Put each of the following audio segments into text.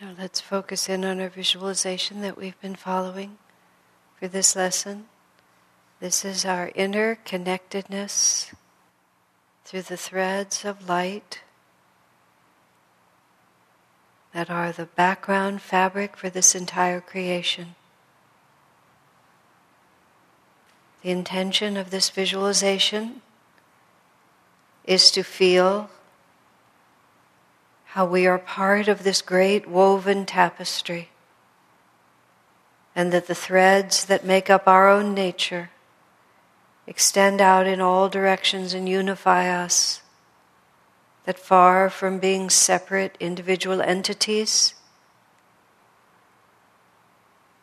Now let's focus in on our visualization that we've been following for this lesson. This is our inner connectedness through the threads of light that are the background fabric for this entire creation. The intention of this visualization is to feel how we are part of this great woven tapestry, and that the threads that make up our own nature extend out in all directions and unify us that far from being separate individual entities,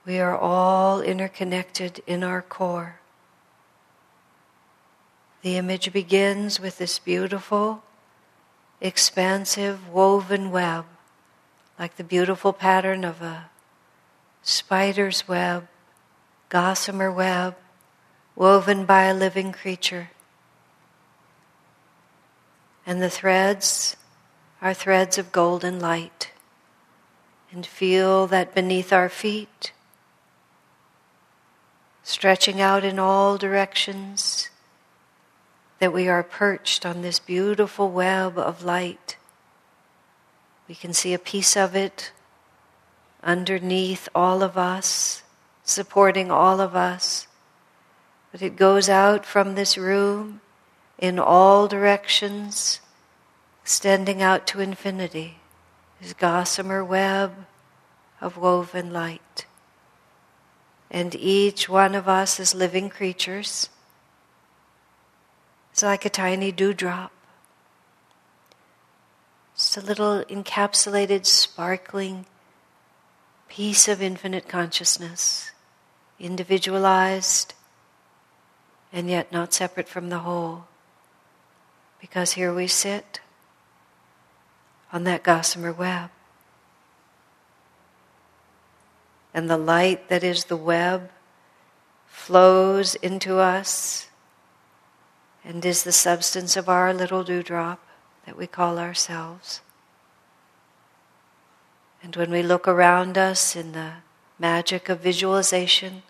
we are all interconnected in our core. The image begins with this beautiful, expansive, woven web, like the beautiful pattern of a spider's web, gossamer web, woven by a living creature. And the threads are threads of golden light. And feel that beneath our feet, stretching out in all directions, that we are perched on this beautiful web of light. We can see a piece of it underneath all of us, supporting all of us. But it goes out from this room in all directions, extending out to infinity, this gossamer web of woven light. And each one of us as living creatures is like a tiny dewdrop. Just a little encapsulated, sparkling piece of infinite consciousness, individualized and yet not separate from the whole. Because here we sit on that gossamer web. And the light that is the web flows into us and is the substance of our little dewdrop that we call ourselves. And when we look around us in the magic of visualization,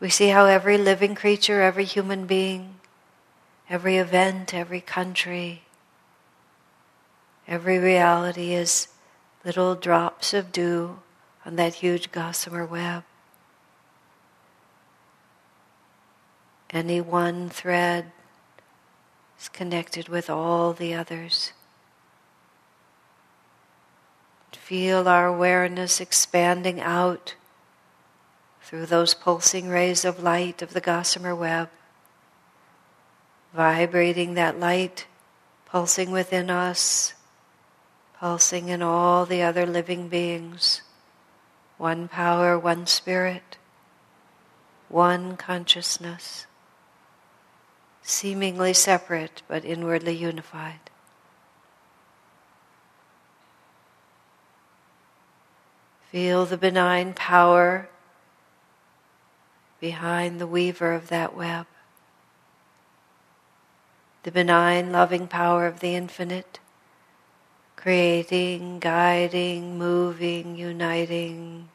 we see how every living creature, every human being, every event, every country, every reality is little drops of dew on that huge gossamer web. Any one thread is connected with all the others. Feel our awareness expanding out through those pulsing rays of light of the gossamer web vibrating that light, pulsing within us, pulsing in all the other living beings. One power, one spirit, one consciousness, seemingly separate but inwardly unified. Feel the benign power behind the weaver of that web the benign, loving power of the infinite, creating, guiding, moving, uniting.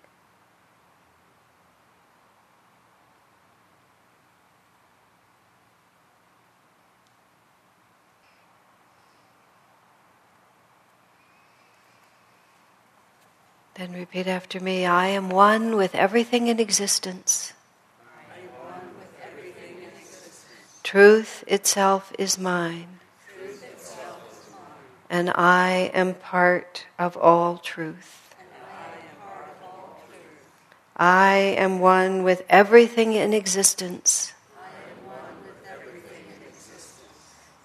Then repeat after me I am one with everything in existence. Truth itself is mine, and I am part of all truth. I am one with everything in existence.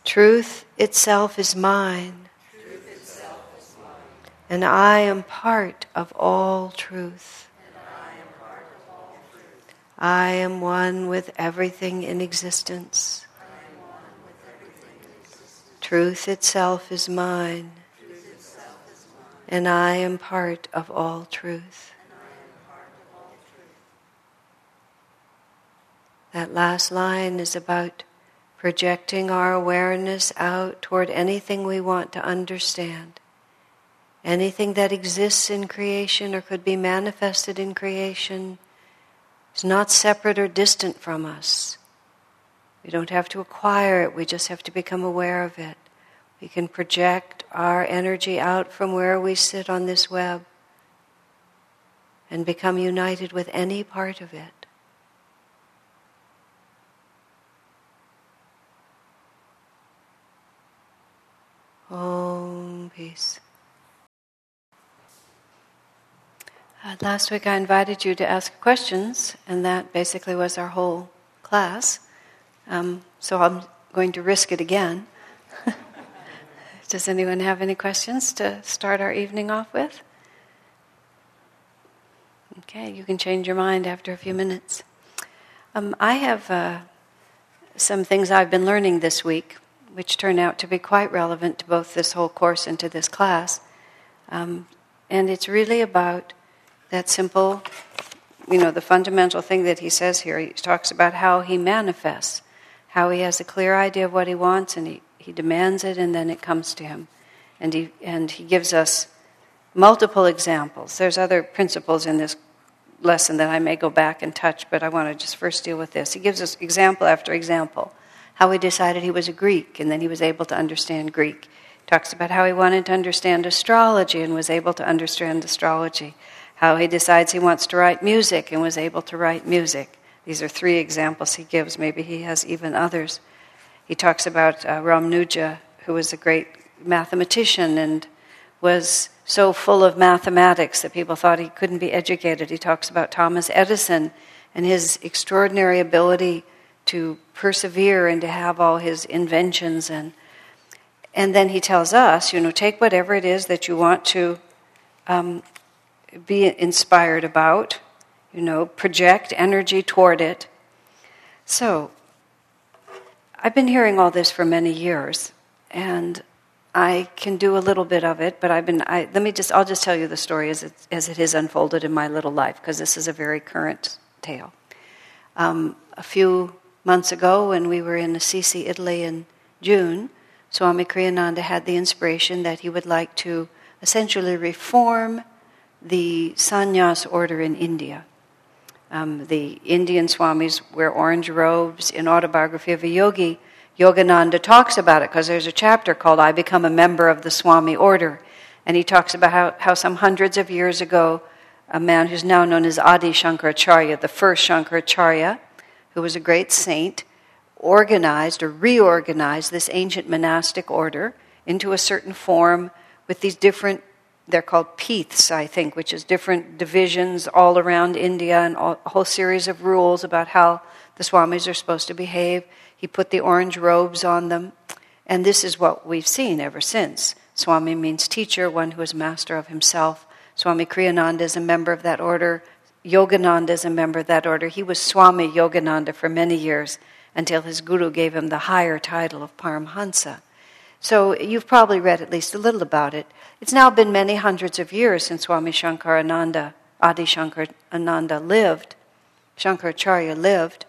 Truth itself is mine, and I am part of all truth. I am one with everything in existence. Truth itself is mine, and I am part of all truth. That last line is about projecting our awareness out toward anything we want to understand, Anything that exists in creation or could be manifested in creation is not separate or distant from us. We don't have to acquire it, we just have to become aware of it. We can project our energy out from where we sit on this web and become united with any part of it. Om peace. Uh, last week I invited you to ask questions, and that basically was our whole class. Um, so I'm going to risk it again. Does anyone have any questions to start our evening off with? Okay, you can change your mind after a few minutes. Um, I have uh, some things I've been learning this week, which turn out to be quite relevant to both this whole course and to this class. Um, and it's really about that simple, you know, the fundamental thing that he says here. He talks about how he manifests, how he has a clear idea of what he wants and he, he demands it and then it comes to him. And he, and he gives us multiple examples. There's other principles in this lesson that I may go back and touch, but I want to just first deal with this. He gives us example after example. How he decided he was a Greek and then he was able to understand Greek. Talks about how he wanted to understand astrology and was able to understand astrology how he decides he wants to write music and was able to write music. These are three examples he gives. Maybe he has even others. He talks about uh, Ramanujan, who was a great mathematician and was so full of mathematics that people thought he couldn't be educated. He talks about Thomas Edison and his extraordinary ability to persevere and to have all his inventions and and then he tells us, you know, take whatever it is that you want to um, be inspired about, you know, project energy toward it. So, I've been hearing all this for many years, and I can do a little bit of it, but I've been, I, let me just, I'll just tell you the story as it, as it has unfolded in my little life, because this is a very current tale. Um, a few months ago, when we were in Assisi, Italy in June, Swami Kriyananda had the inspiration that he would like to essentially reform the sannyas order in India. Um, the Indian swamis wear orange robes. In Autobiography of a Yogi, Yogananda talks about it because there's a chapter called I Become a Member of the Swami Order. And he talks about how, how some hundreds of years ago, a man who's now known as Adi Shankaracharya, the first Shankaracharya, who was a great saint, organized or reorganized this ancient monastic order into a certain form with these different they're called peeths, I think, which is different divisions all around India and all, a whole series of rules about how the swamis are supposed to behave. He put the orange robes on them. And this is what we've seen ever since. Swami means teacher, one who is master of himself. Swami Kriyananda is a member of that order. Yogananda is a member of that order. He was Swami Yogananda for many years until his guru gave him the higher title of Paramhansa. So you've probably read at least a little about it. It's now been many hundreds of years since Swami Shankarananda, Adi Shankarananda lived, Shankaracharya lived,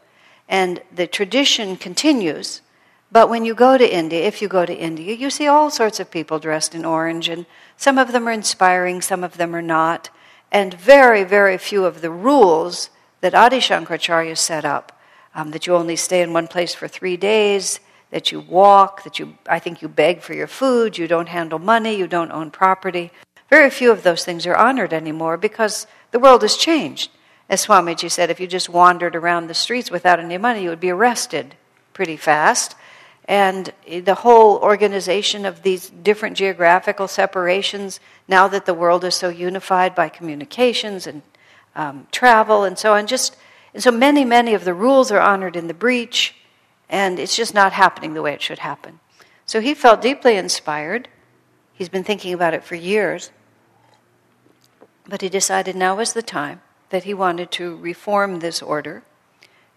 and the tradition continues. But when you go to India, if you go to India, you see all sorts of people dressed in orange, and some of them are inspiring, some of them are not, and very, very few of the rules that Adi Shankaracharya set up, um, that you only stay in one place for three days, that you walk, that you, I think you beg for your food, you don't handle money, you don't own property. Very few of those things are honored anymore because the world has changed. As Swamiji said, if you just wandered around the streets without any money, you would be arrested pretty fast. And the whole organization of these different geographical separations, now that the world is so unified by communications and um, travel and so on, just and so many, many of the rules are honored in the breach and it's just not happening the way it should happen. So he felt deeply inspired. He's been thinking about it for years. But he decided now was the time that he wanted to reform this order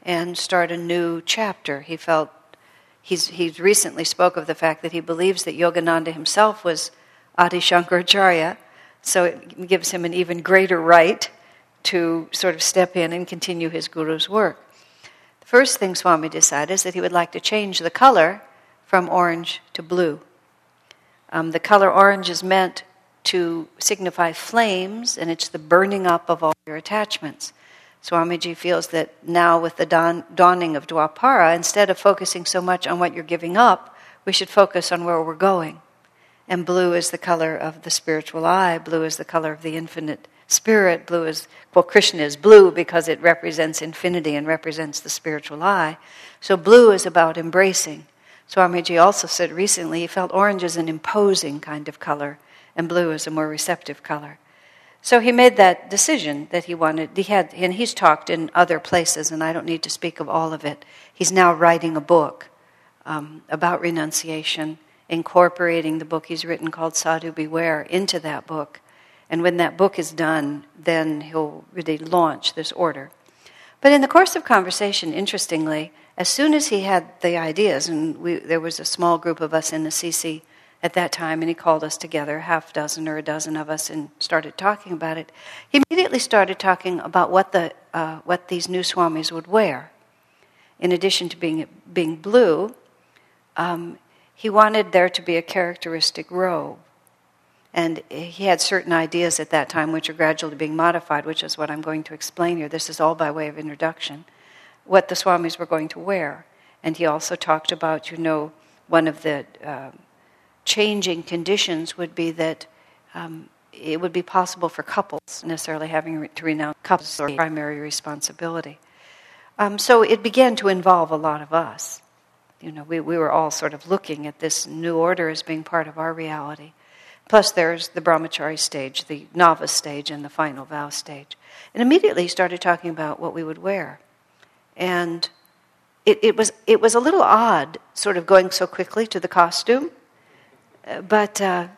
and start a new chapter. He felt he's, he's recently spoke of the fact that he believes that Yogananda himself was Adi Shankaracharya, so it gives him an even greater right to sort of step in and continue his guru's work. First thing Swami decided is that he would like to change the color from orange to blue. Um, the color orange is meant to signify flames, and it's the burning up of all your attachments. Swamiji feels that now, with the dawn, dawning of Dwapara, instead of focusing so much on what you're giving up, we should focus on where we're going. And blue is the color of the spiritual eye, blue is the color of the infinite spirit, blue is, well, Krishna is blue because it represents infinity and represents the spiritual eye. So blue is about embracing. Swamiji also said recently he felt orange is an imposing kind of color and blue is a more receptive color. So he made that decision that he wanted. He had, and he's talked in other places, and I don't need to speak of all of it. He's now writing a book um, about renunciation, incorporating the book he's written called Sadhu Beware into that book. And when that book is done, then he'll really launch this order. But in the course of conversation, interestingly, as soon as he had the ideas, and we, there was a small group of us in Assisi at that time, and he called us together, half dozen or a dozen of us, and started talking about it. He immediately started talking about what the uh, what these new swamis would wear. In addition to being being blue, um, he wanted there to be a characteristic robe, and he had certain ideas at that time, which are gradually being modified, which is what I'm going to explain here. This is all by way of introduction. What the swamis were going to wear, and he also talked about, you know, one of the uh, changing conditions would be that um, it would be possible for couples necessarily having to renounce couples or primary responsibility. Um, so it began to involve a lot of us. You know, we, we were all sort of looking at this new order as being part of our reality. Plus, there's the brahmachari stage, the novice stage, and the final vow stage. And immediately he started talking about what we would wear. And it, it, was, it was a little odd, sort of going so quickly to the costume but uh,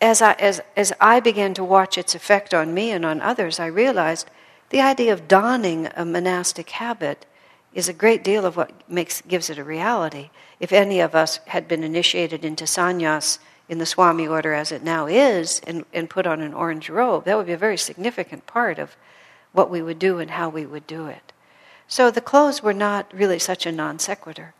as, I, as, as I began to watch its effect on me and on others, I realized the idea of donning a monastic habit is a great deal of what makes, gives it a reality. If any of us had been initiated into sannyas in the Swami order as it now is and, and put on an orange robe, that would be a very significant part of what we would do and how we would do it. So the clothes were not really such a non sequitur.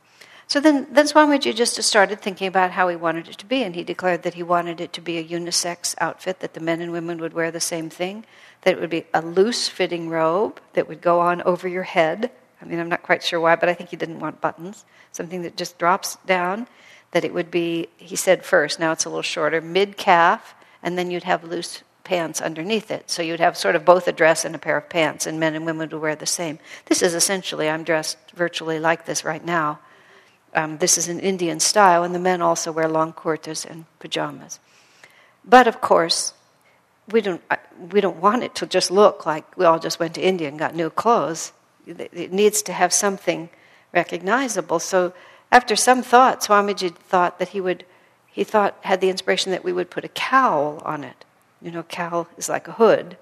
So then, then Swamiji just started thinking about how he wanted it to be, and he declared that he wanted it to be a unisex outfit, that the men and women would wear the same thing, that it would be a loose fitting robe that would go on over your head. I mean, I'm not quite sure why, but I think he didn't want buttons, something that just drops down. That it would be, he said first, now it's a little shorter, mid calf, and then you'd have loose pants underneath it. So you'd have sort of both a dress and a pair of pants, and men and women would wear the same. This is essentially, I'm dressed virtually like this right now um, this is an Indian style, and the men also wear long kurtas and pajamas. But of course, we don't, uh, we don't want it to just look like we all just went to India and got new clothes. It needs to have something recognizable. So, after some thought, Swamiji thought that he would, he thought, had the inspiration that we would put a cowl on it. You know, cowl is like a hood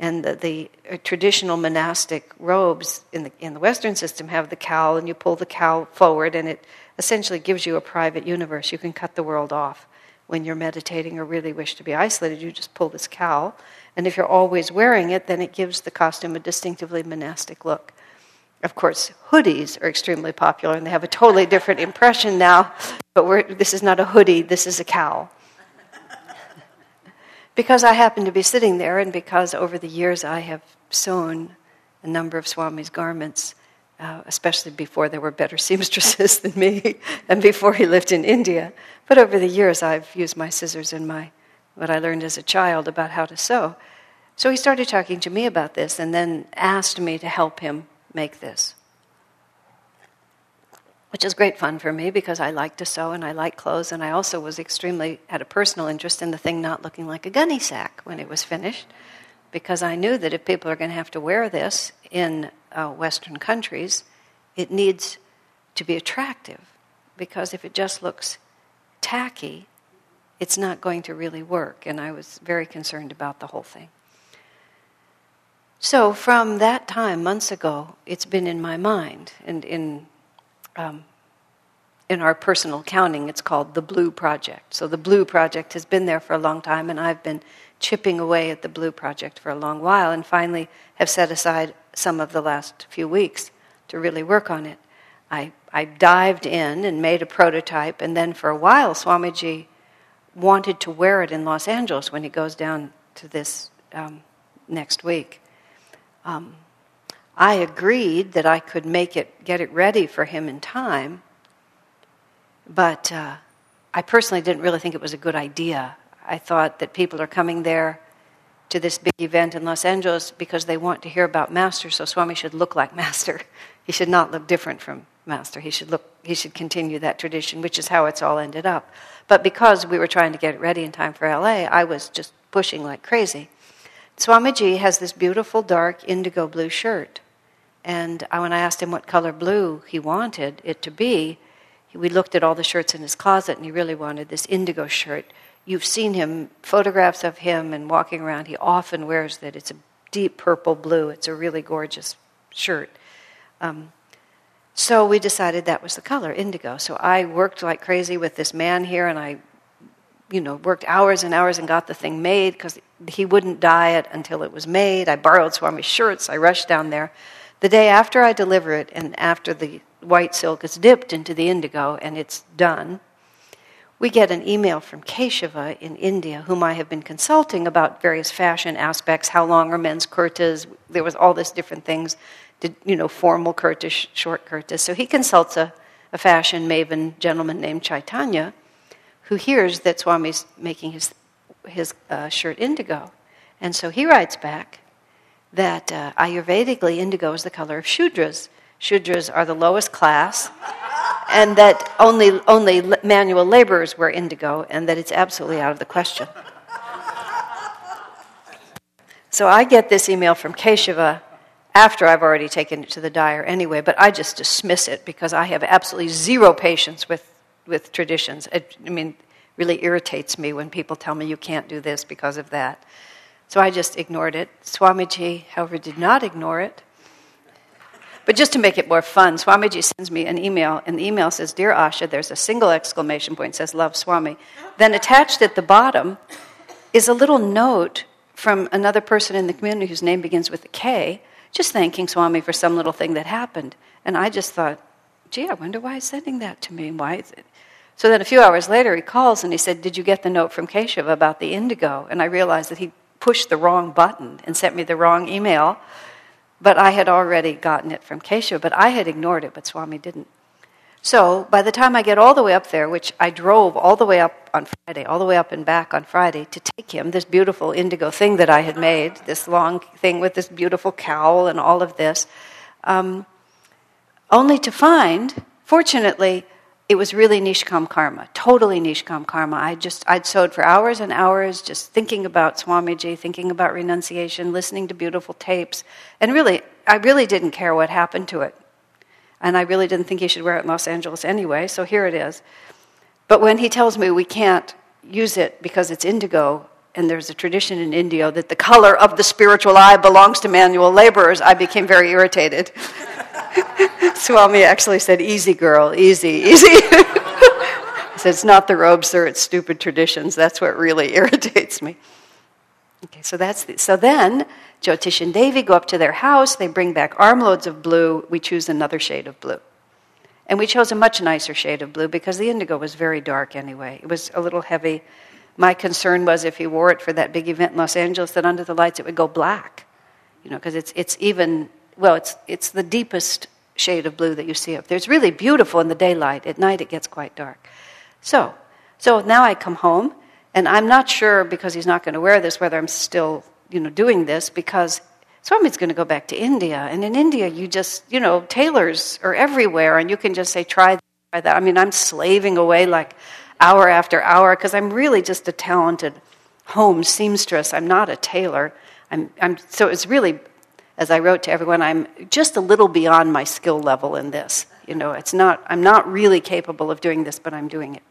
and the, the uh, traditional monastic robes in the, in the Western system have the cowl, and you pull the cowl forward, and it essentially gives you a private universe. You can cut the world off. When you're meditating or really wish to be isolated, you just pull this cowl. And if you're always wearing it, then it gives the costume a distinctively monastic look. Of course, hoodies are extremely popular, and they have a totally different impression now, but this is not a hoodie, this is a cowl because I happen to be sitting there, and because over the years I have sewn a number of Swami's garments, uh, especially before there were better seamstresses than me, and before he lived in India. But over the years, I've used my scissors and my what I learned as a child about how to sew. So he started talking to me about this, and then asked me to help him make this which is great fun for me because I like to sew and I like clothes, and I also was extremely had a personal interest in the thing not looking like a gunny sack when it was finished, because I knew that if people are going to have to wear this in uh, Western countries, it needs to be attractive, because if it just looks tacky, it's not going to really work, and I was very concerned about the whole thing. So, from that time, months ago, it's been in my mind and in um, in our personal counting, it's called the Blue Project. So the Blue Project has been there for a long time, and I've been chipping away at the Blue Project for a long while, and finally have set aside some of the last few weeks to really work on it. I, I dived in and made a prototype, and then for a while, Swamiji wanted to wear it in Los Angeles when he goes down to this um, next week. Um, I agreed that I could make it, get it ready for him in time, but uh, I personally didn't really think it was a good idea. I thought that people are coming there to this big event in Los Angeles because they want to hear about Master, so Swami should look like Master. He should not look different from Master. He should look he should continue that tradition, which is how it's all ended up. But because we were trying to get it ready in time for LA, I was just pushing like crazy. Swamiji has this beautiful dark indigo blue shirt. And when I asked him what color blue he wanted it to be, we looked at all the shirts in his closet and he really wanted this indigo shirt. You've seen him, photographs of him and walking around. He often wears that. It's a deep purple blue. It's a really gorgeous shirt. Um, so we decided that was the color, indigo. So I worked like crazy with this man here, and I, you know, worked hours and hours and got the thing made because he wouldn't dye it until it was made. I borrowed Swami's shirts. I rushed down there. The day after I deliver it, and after the white silk is dipped into the indigo and it's done, we get an email from Keshava in India, whom I have been consulting about various fashion aspects, how long are men's kurtas, there was all this different things did, you know, formal kurtas, short kurtas. So he consults a, a fashion maven gentleman named Chaitanya, who hears that Swami's making his, his uh, shirt indigo. And so he writes back that uh, Ayurvedically, indigo is the color of Shudras. Shudras are the lowest class, and that only, only manual laborers wear indigo, and that it's absolutely out of the question. So I get this email from Keshava after I've already taken it to the dyer anyway, but I just dismiss it because I have absolutely zero patience with, with traditions. It, I mean, really irritates me when people tell me you can't do this because of that. So I just ignored it. Swamiji, however, did not ignore it. But just to make it more fun, Swamiji sends me an email, and the email says, Dear Asha, there's a single exclamation point, says, Love Swami. Then attached at the bottom is a little note from another person in the community whose name begins with a K, just thanking Swami for some little thing that happened. And I just thought, gee, I wonder why he's sending that to me. Why is it? So then a few hours later, he calls and he said, Did you get the note from Keshav about the indigo? And I realized that he pushed the wrong button and sent me the wrong email. But I had already gotten it from Keshav, but I had ignored it, but Swami didn't. So by the time I get all the way up there, which I drove all the way up on Friday, all the way up and back on Friday to take him this beautiful indigo thing that I had made, this long thing with this beautiful cowl and all of this, um, only to find, fortunately, it was really nishkam karma, totally nishkam karma. I just I'd sewed for hours and hours, just thinking about Swamiji, thinking about renunciation, listening to beautiful tapes, and really, I really didn't care what happened to it and I really didn't think he should wear it in Los Angeles anyway, so here it is. But when he tells me we can't use it because it's indigo, and there's a tradition in India that the color of the spiritual eye belongs to manual laborers, I became very irritated. Swami actually said, Easy, girl, easy, easy. he said, It's not the robes, sir, it's stupid traditions. That's what really irritates me. Okay, so that's the, so then Jyotish and Devi go up to their house, they bring back armloads of blue, we choose another shade of blue. And we chose a much nicer shade of blue because the indigo was very dark anyway. It was a little heavy. My concern was if he wore it for that big event in Los Angeles, that under the lights it would go black. You know, because it's, it's even, well, it's, it's the deepest shade of blue that you see up there. It's really beautiful in the daylight. At night it gets quite dark. So, so now I come home, and I'm not sure because he's not going to wear this whether I'm still you know, doing this because Swami's going to go back to India. And in India, you just, you know, tailors are everywhere, and you can just say, try that. I mean, I'm slaving away like hour after hour because I'm really just a talented home seamstress. I'm not a tailor. I'm, I'm, so it's really, as I wrote to everyone, I'm just a little beyond my skill level in this. You know, it's not, I'm not really capable of doing this, but I'm doing it.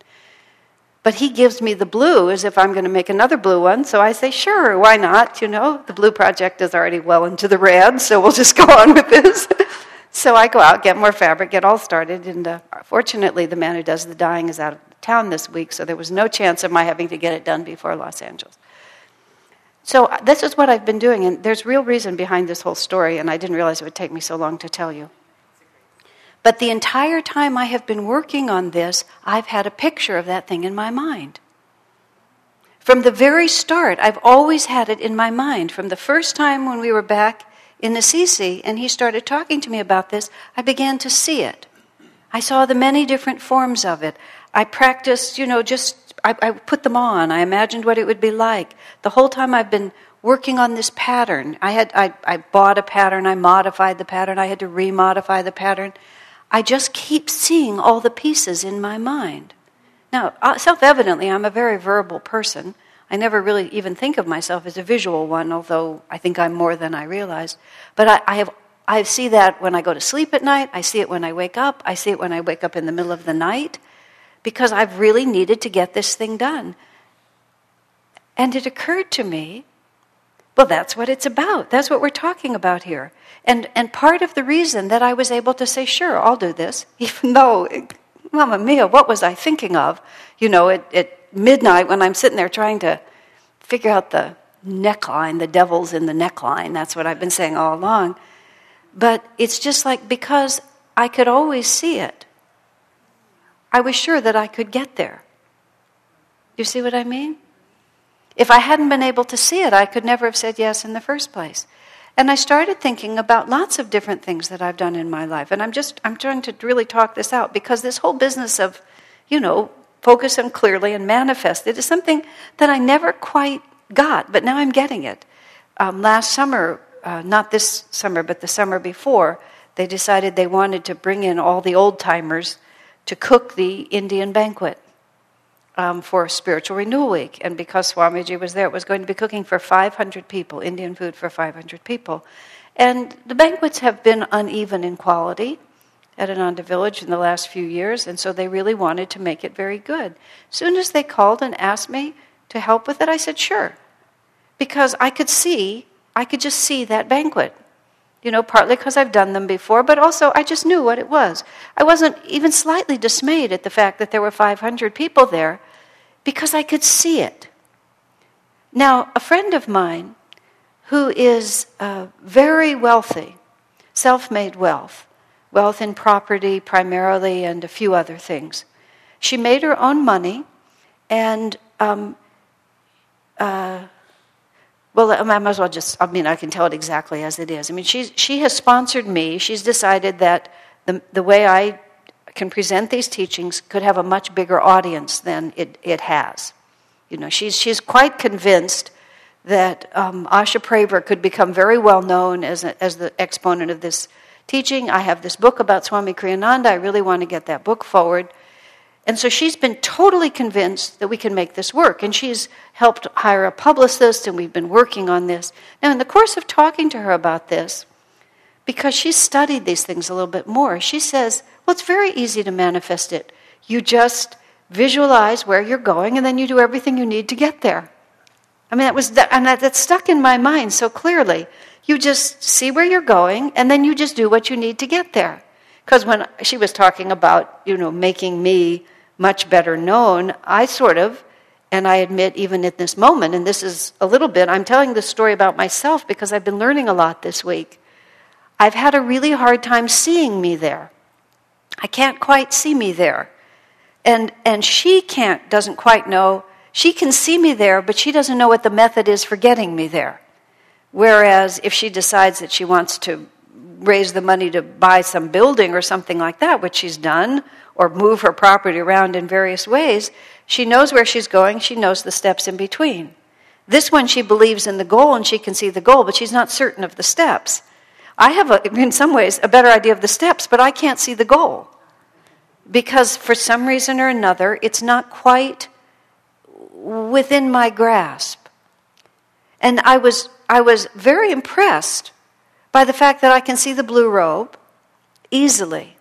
But he gives me the blue as if I'm going to make another blue one. So I say, sure, why not? You know, the blue project is already well into the red, so we'll just go on with this. so I go out, get more fabric, get all started. And uh, fortunately, the man who does the dyeing is out of town this week, so there was no chance of my having to get it done before Los Angeles. So uh, this is what I've been doing, and there's real reason behind this whole story, and I didn't realize it would take me so long to tell you. But the entire time I have been working on this, I've had a picture of that thing in my mind. From the very start, I've always had it in my mind. From the first time when we were back in Assisi and he started talking to me about this, I began to see it. I saw the many different forms of it. I practiced, you know, just, I, I put them on. I imagined what it would be like. The whole time I've been working on this pattern. I had I, I bought a pattern, I modified the pattern, I had to remodify the pattern. I just keep seeing all the pieces in my mind. Now, uh, self evidently, I'm a very verbal person. I never really even think of myself as a visual one, although I think I'm more than I realize. But I, I, have, I see that when I go to sleep at night, I see it when I wake up, I see it when I wake up in the middle of the night, because I've really needed to get this thing done. And it occurred to me well, that's what it's about. That's what we're talking about here. And, and part of the reason that I was able to say, sure, I'll do this, even though, Mama Mia, what was I thinking of? You know, at, at midnight when I'm sitting there trying to figure out the neckline, the devil's in the neckline. That's what I've been saying all along. But it's just like because I could always see it, I was sure that I could get there. You see what I mean? If I hadn't been able to see it, I could never have said yes in the first place. And I started thinking about lots of different things that I've done in my life. And I'm just, I'm trying to really talk this out because this whole business of, you know, focus on clearly and manifest it is something that I never quite got, but now I'm getting it. Um, last summer, uh, not this summer, but the summer before, they decided they wanted to bring in all the old timers to cook the Indian banquet um, for Spiritual Renewal Week. And because Swamiji was there, it was going to be cooking for 500 people, Indian food for 500 people. And the banquets have been uneven in quality at Ananda Village in the last few years, and so they really wanted to make it very good. As soon as they called and asked me to help with it, I said, sure. Because I could see, I could just see that banquet. You know, partly because I've done them before, but also I just knew what it was. I wasn't even slightly dismayed at the fact that there were 500 people there because I could see it. Now, a friend of mine who is uh, very wealthy, self made wealth, wealth in property primarily, and a few other things, she made her own money and um, uh, well, I might as well just, I mean, I can tell it exactly as it is. I mean, she's, she has sponsored me. She's decided that the, the way I can present these teachings could have a much bigger audience than it, it has. You know, she's, she's quite convinced that um, Asha Praver could become very well known as, a, as the exponent of this teaching. I have this book about Swami Kriyananda. I really want to get that book forward. And so she's been totally convinced that we can make this work. And she's helped hire a publicist, and we've been working on this. Now, in the course of talking to her about this, because she's studied these things a little bit more, she says, well, it's very easy to manifest it. You just visualize where you're going, and then you do everything you need to get there. I mean, that was that, and that, that stuck in my mind so clearly. You just see where you're going, and then you just do what you need to get there. Because when she was talking about, you know, making me much better known, I sort of, and I admit even at this moment, and this is a little bit, I'm telling this story about myself because I've been learning a lot this week. I've had a really hard time seeing me there. I can't quite see me there. And, and she can't, doesn't quite know. She can see me there, but she doesn't know what the method is for getting me there. Whereas if she decides that she wants to raise the money to buy some building or something like that, which she's done, or move her property around in various ways, she knows where she's going, she knows the steps in between. This one, she believes in the goal and she can see the goal, but she's not certain of the steps. I have, a, in some ways, a better idea of the steps, but I can't see the goal. Because for some reason or another, it's not quite within my grasp. And I was, I was very impressed by the fact that I can see the blue robe easily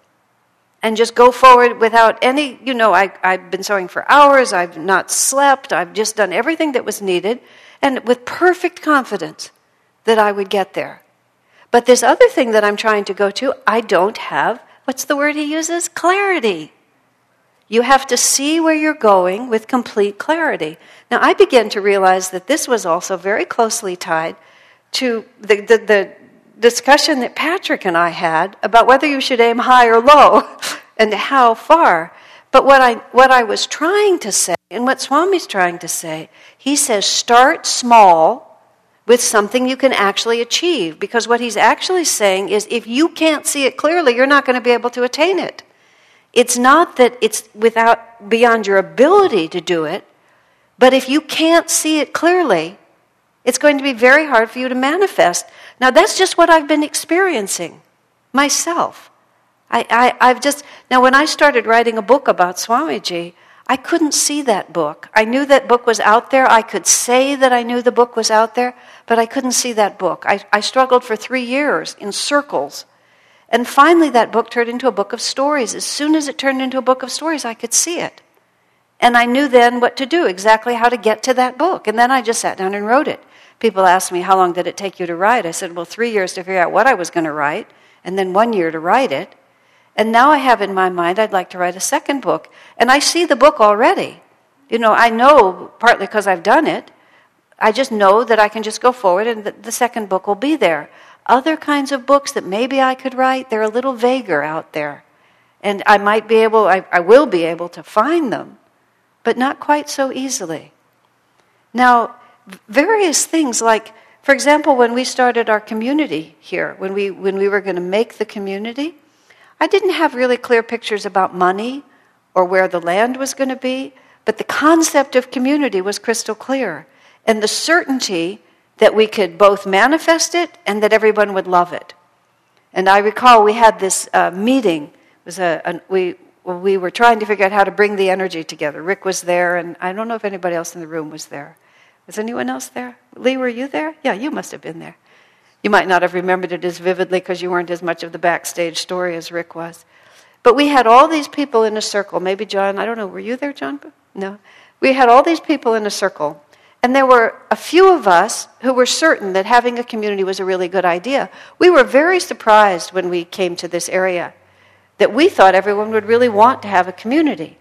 and just go forward without any, you know, I, I've been sewing for hours, I've not slept, I've just done everything that was needed, and with perfect confidence that I would get there. But this other thing that I'm trying to go to, I don't have, what's the word he uses? Clarity. You have to see where you're going with complete clarity. Now, I began to realize that this was also very closely tied to the, the, the discussion that Patrick and I had about whether you should aim high or low and how far. But what I, what I was trying to say and what Swami's trying to say. He says, start small with something you can actually achieve. Because what he's actually saying is if you can't see it clearly, you're not going to be able to attain it. It's not that it's without beyond your ability to do it, but if you can't see it clearly, it's going to be very hard for you to manifest. Now, that's just what I've been experiencing myself. I, I, have just, now when I started writing a book about Swamiji, I couldn't see that book. I knew that book was out there. I could say that I knew the book was out there, but I couldn't see that book. I, I struggled for three years in circles. And finally, that book turned into a book of stories. As soon as it turned into a book of stories, I could see it. And I knew then what to do, exactly how to get to that book. And then I just sat down and wrote it. People asked me, How long did it take you to write? I said, Well, three years to figure out what I was going to write, and then one year to write it. And now I have in my mind, I'd like to write a second book. And I see the book already. You know, I know, partly because I've done it, I just know that I can just go forward and the, the second book will be there. Other kinds of books that maybe I could write, they're a little vaguer out there. And I might be able, I, I will be able to find them but not quite so easily. Now, various things like, for example, when we started our community here, when we, when we were going to make the community, I didn't have really clear pictures about money or where the land was going to be, but the concept of community was crystal clear. And the certainty that we could both manifest it and that everyone would love it. And I recall we had this uh, meeting. It was a, a, we, we were trying to figure out how to bring the energy together. Rick was there, and I don't know if anybody else in the room was there. Was anyone else there? Lee, were you there? Yeah, you must have been there. You might not have remembered it as vividly because you weren't as much of the backstage story as Rick was. But we had all these people in a circle. Maybe John, I don't know, were you there, John? No. We had all these people in a circle. And there were a few of us who were certain that having a community was a really good idea. We were very surprised when we came to this area that we thought everyone would really want to have a community.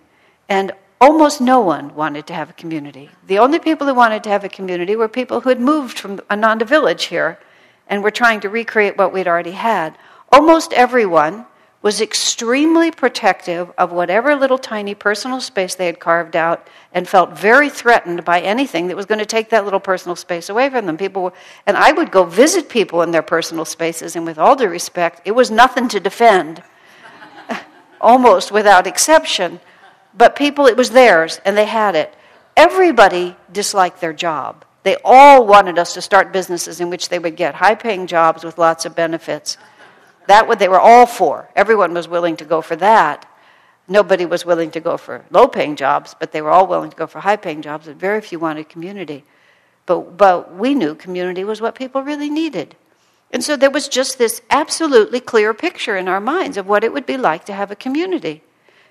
And almost no one wanted to have a community. The only people who wanted to have a community were people who had moved from Ananda village here and were trying to recreate what we'd already had. Almost everyone was extremely protective of whatever little tiny personal space they had carved out and felt very threatened by anything that was going to take that little personal space away from them. People were, and I would go visit people in their personal spaces, and with all due respect, it was nothing to defend almost without exception. But people, it was theirs, and they had it. Everybody disliked their job. They all wanted us to start businesses in which they would get high paying jobs with lots of benefits. That what they were all for. Everyone was willing to go for that. Nobody was willing to go for low paying jobs, but they were all willing to go for high paying jobs, and very few wanted community. But, but we knew community was what people really needed. And so there was just this absolutely clear picture in our minds of what it would be like to have a community.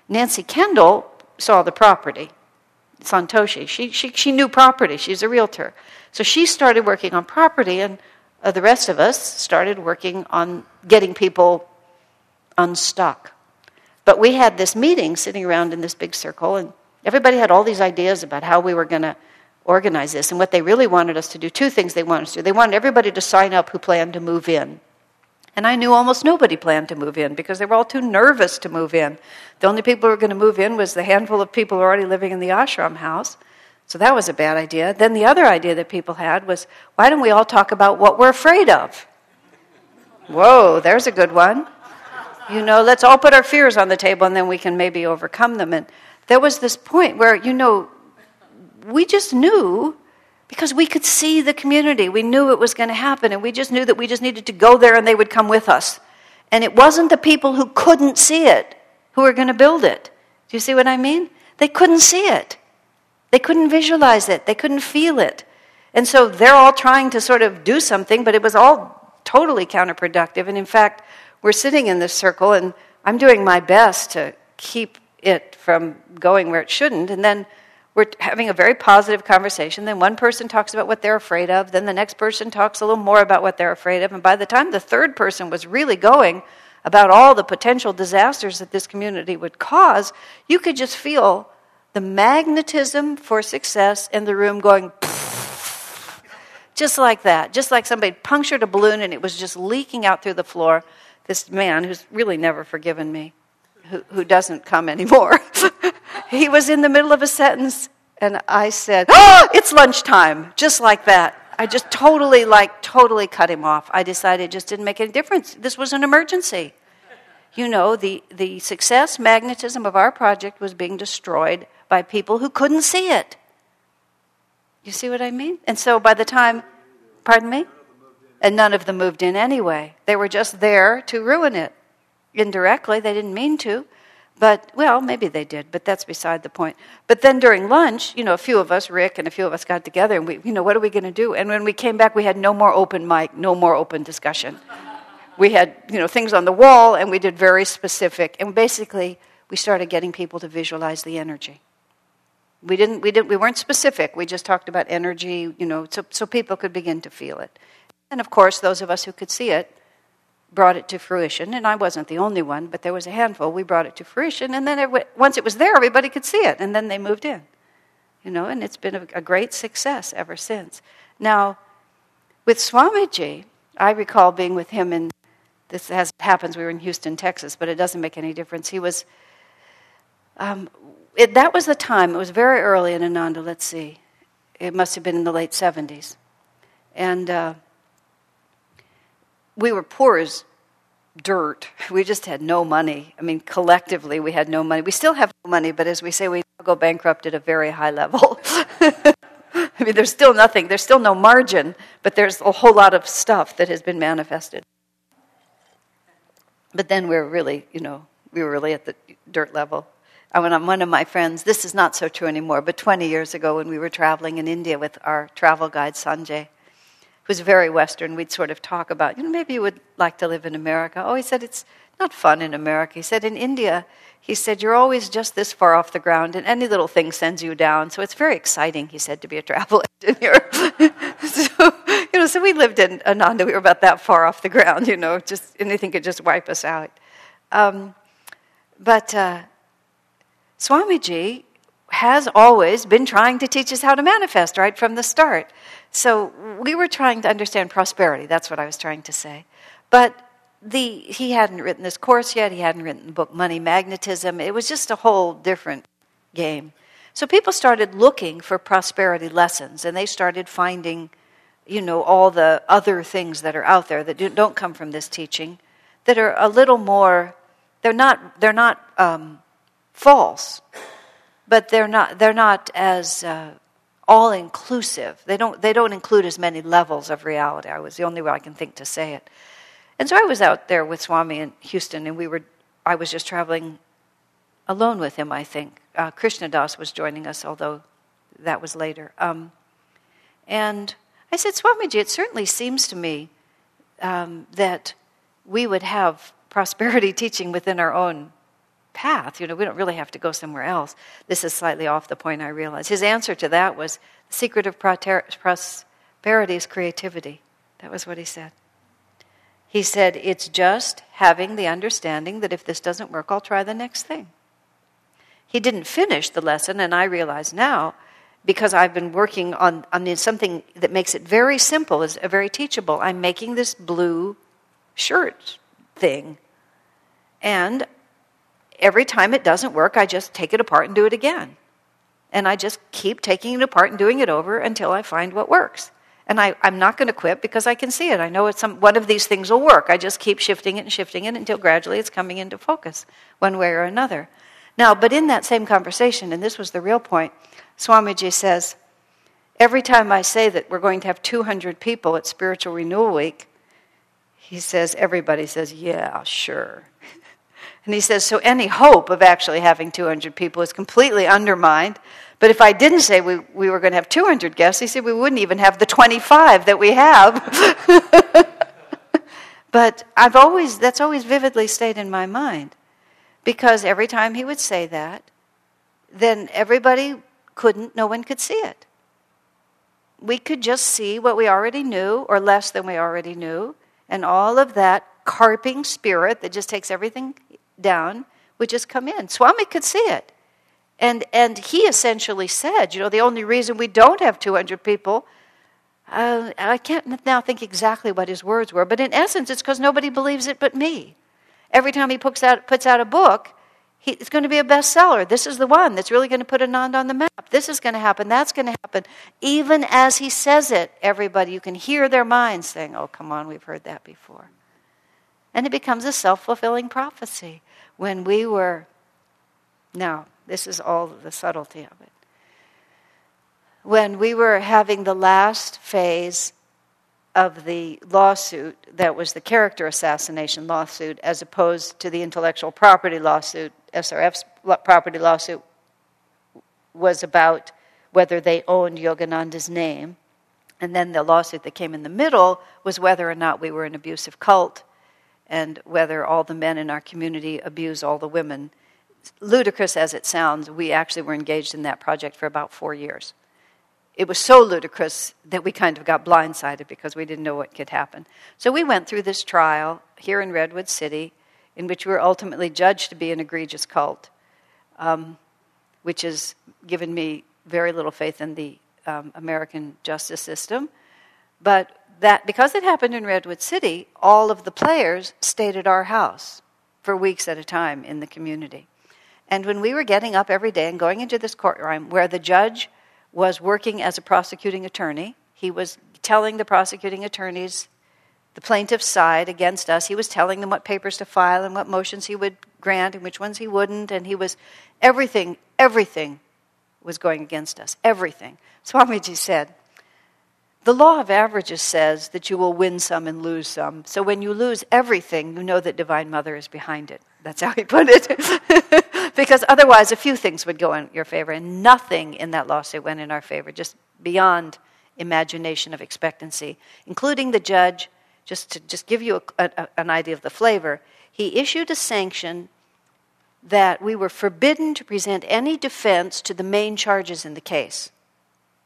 Nancy Kendall saw the property, Santoshi. She, she, she knew property, she's a realtor. So she started working on property, and uh, the rest of us started working on getting people unstuck. But we had this meeting sitting around in this big circle, and everybody had all these ideas about how we were going to organize this. And what they really wanted us to do, two things they wanted us to do. They wanted everybody to sign up who planned to move in. And I knew almost nobody planned to move in because they were all too nervous to move in. The only people who were going to move in was the handful of people who are already living in the ashram house. So that was a bad idea. Then the other idea that people had was why don't we all talk about what we're afraid of? Whoa, there's a good one. You know, let's all put our fears on the table and then we can maybe overcome them. And there was this point where, you know, we just knew because we could see the community. We knew it was going to happen, and we just knew that we just needed to go there and they would come with us. And it wasn't the people who couldn't see it who were going to build it. Do you see what I mean? They couldn't see it, they couldn't visualize it, they couldn't feel it. And so they're all trying to sort of do something, but it was all totally counterproductive. And in fact, we're sitting in this circle, and I'm doing my best to keep it from going where it shouldn't. And then we're having a very positive conversation. Then one person talks about what they're afraid of. Then the next person talks a little more about what they're afraid of. And by the time the third person was really going about all the potential disasters that this community would cause, you could just feel the magnetism for success in the room going just like that, just like somebody punctured a balloon and it was just leaking out through the floor. This man who's really never forgiven me, who, who doesn't come anymore. he was in the middle of a sentence And I said, oh, it's lunchtime, just like that. I just totally, like, totally cut him off. I decided it just didn't make any difference. This was an emergency. You know, the, the success magnetism of our project was being destroyed by people who couldn't see it. You see what I mean? And so by the time, pardon me? And none of them moved in anyway. They were just there to ruin it. Indirectly, they didn't mean to. But, well, maybe they did, but that's beside the point. But then during lunch, you know, a few of us, Rick and a few of us got together and we, you know, what are we going to do? And when we came back, we had no more open mic, no more open discussion. we had, you know, things on the wall and we did very specific. And basically, we started getting people to visualize the energy. We didn't, we didn't, we weren't specific. We just talked about energy, you know, so, so people could begin to feel it. And of course, those of us who could see it brought it to fruition, and I wasn't the only one, but there was a handful. We brought it to fruition, and then it, once it was there, everybody could see it, and then they moved in. You know, and it's been a, a great success ever since. Now, with Swamiji, I recall being with him in this happens. We were in Houston, Texas, but it doesn't make any difference. He was. Um, it, that was the time. It was very early in Ananda. Let's see, it must have been in the late seventies, and. Uh, we were poor as dirt. We just had no money. I mean, collectively, we had no money. We still have no money, but as we say, we go bankrupt at a very high level. I mean, there's still nothing, there's still no margin, but there's a whole lot of stuff that has been manifested. But then we're really, you know, we were really at the dirt level. I went on one of my friends, this is not so true anymore, but 20 years ago when we were traveling in India with our travel guide, Sanjay who's very Western, we'd sort of talk about, you know, maybe you would like to live in America. Oh, he said, it's not fun in America. He said, in India, he said, you're always just this far off the ground, and any little thing sends you down. So it's very exciting, he said, to be a travel engineer. so, you know, so we lived in Ananda. We were about that far off the ground, you know, just anything could just wipe us out. Um, but uh, Swamiji has always been trying to teach us how to manifest right from the start. So we were trying to understand prosperity. That's what I was trying to say. But the, he hadn't written this course yet. He hadn't written the book Money Magnetism. It was just a whole different game. So people started looking for prosperity lessons, and they started finding, you know, all the other things that are out there that don't come from this teaching, that are a little more. They're not. They're not um, false, but they're not. They're not as uh, all inclusive. They don't, they don't include as many levels of reality. I was the only way I can think to say it. And so I was out there with Swami in Houston, and we were, I was just traveling alone with him, I think. Uh, Krishna Das was joining us, although that was later. Um, and I said, Swamiji, it certainly seems to me um, that we would have prosperity teaching within our own path. You know, we don't really have to go somewhere else. This is slightly off the point, I realize. His answer to that was the secret of prosperity is creativity. That was what he said. He said, It's just having the understanding that if this doesn't work, I'll try the next thing. He didn't finish the lesson, and I realize now, because I've been working on, on something that makes it very simple, is uh, very teachable. I'm making this blue shirt thing. And every time it doesn't work, I just take it apart and do it again. And I just keep taking it apart and doing it over until I find what works. And I, am not going to quit because I can see it. I know it's some, one of these things will work. I just keep shifting it and shifting it until gradually it's coming into focus one way or another. Now, but in that same conversation, and this was the real point, Swamiji says, every time I say that we're going to have 200 people at Spiritual Renewal Week, he says, everybody says, yeah, sure. And he says, so any hope of actually having 200 people is completely undermined. But if I didn't say we, we were going to have 200 guests, he said we wouldn't even have the 25 that we have. but I've always, that's always vividly stayed in my mind. Because every time he would say that, then everybody couldn't, no one could see it. We could just see what we already knew, or less than we already knew, and all of that carping spirit that just takes everything down would just come in. Swami could see it. And, and he essentially said, you know, the only reason we don't have 200 people, uh, I can't now think exactly what his words were, but in essence, it's because nobody believes it but me. Every time he puts out, puts out a book, he, it's going to be a bestseller. This is the one that's really going to put Ananda on the map. This is going to happen. That's going to happen. Even as he says it, everybody, you can hear their minds saying, Oh, come on, we've heard that before. And it becomes a self fulfilling prophecy. When we were, now, this is all the subtlety of it. When we were having the last phase of the lawsuit that was the character assassination lawsuit as opposed to the intellectual property lawsuit. SRF's property lawsuit was about whether they owned Yogananda's name. And then the lawsuit that came in the middle was whether or not we were an abusive cult and whether all the men in our community abuse all the women. Ludicrous as it sounds, we actually were engaged in that project for about four years it was so ludicrous that we kind of got blindsided because we didn't know what could happen. So we went through this trial here in Redwood City, in which we were ultimately judged to be an egregious cult, um, which has given me very little faith in the um, American justice system. But that because it happened in Redwood City, all of the players stayed at our house for weeks at a time in the community. And when we were getting up every day and going into this courtroom where the judge was working as a prosecuting attorney. He was telling the prosecuting attorneys the plaintiff's side against us. He was telling them what papers to file and what motions he would grant and which ones he wouldn't. And he was, everything, everything was going against us. Everything. Swamiji said, the law of averages says that you will win some and lose some. So when you lose everything, you know that Divine Mother is behind it. That's how he put it. because otherwise, a few things would go in your favor, and nothing in that lawsuit went in our favor, just beyond imagination of expectancy, including the judge. Just to just give you a, a, an idea of the flavor, he issued a sanction that we were forbidden to present any defense to the main charges in the case.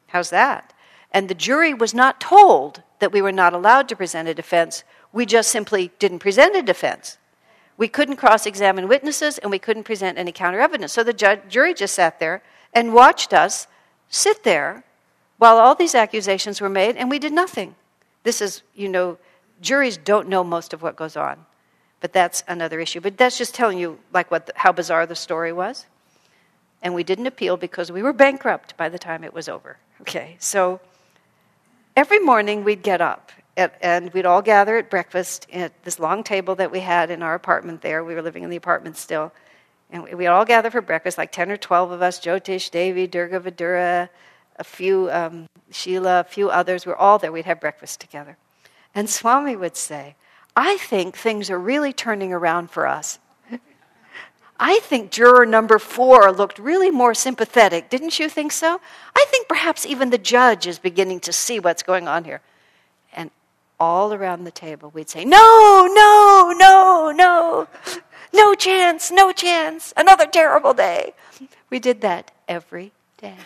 How's that? And the jury was not told that we were not allowed to present a defense. We just simply didn't present a defense. We couldn't cross examine witnesses and we couldn't present any counter evidence. So the ju- jury just sat there and watched us sit there while all these accusations were made and we did nothing. This is, you know, juries don't know most of what goes on. But that's another issue. But that's just telling you like what the, how bizarre the story was. And we didn't appeal because we were bankrupt by the time it was over. Okay. So every morning we'd get up at, and we'd all gather at breakfast at this long table that we had in our apartment there. We were living in the apartment still. And we'd all gather for breakfast, like 10 or 12 of us Jyotish, Devi, Durga Vidura, a few, um, Sheila, a few others. We're all there. We'd have breakfast together. And Swami would say, I think things are really turning around for us. I think juror number four looked really more sympathetic. Didn't you think so? I think perhaps even the judge is beginning to see what's going on here And all around the table, we'd say, No, no, no, no, no chance, no chance, another terrible day. We did that every day.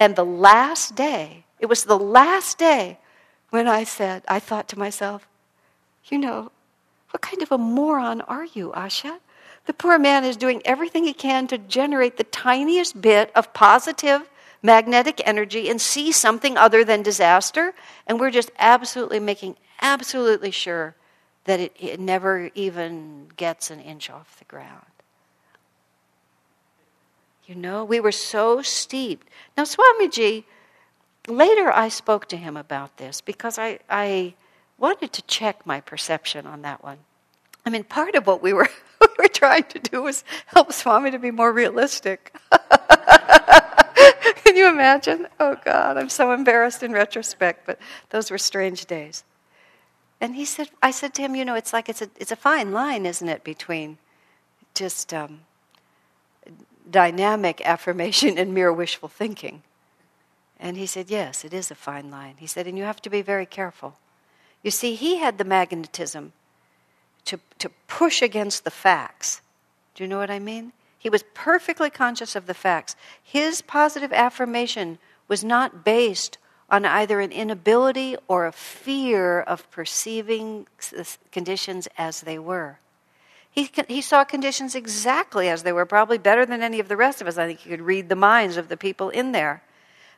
And the last day, it was the last day when I said, I thought to myself, You know, what kind of a moron are you, Asha? The poor man is doing everything he can to generate the tiniest bit of positive magnetic energy and see something other than disaster. And we're just absolutely making absolutely sure that it, it never even gets an inch off the ground. You know, we were so steeped. Now, Swamiji, later I spoke to him about this because I, I wanted to check my perception on that one. I mean, part of what we were, we were trying to do was help Swami to be more realistic. Can you imagine? Oh God, I'm so embarrassed in retrospect, but those were strange days. And he said, I said to him, you know, it's like it's a, it's a fine line, isn't it, between just um, dynamic affirmation and mere wishful thinking. And he said, yes, it is a fine line. He said, and you have to be very careful. You see, he had the magnetism to, to push against the facts. Do you know what I mean? He was perfectly conscious of the facts. His positive affirmation was not based on either an inability or a fear of perceiving conditions as they were. He, he saw conditions exactly as they were, probably better than any of the rest of us. I think he could read the minds of the people in there.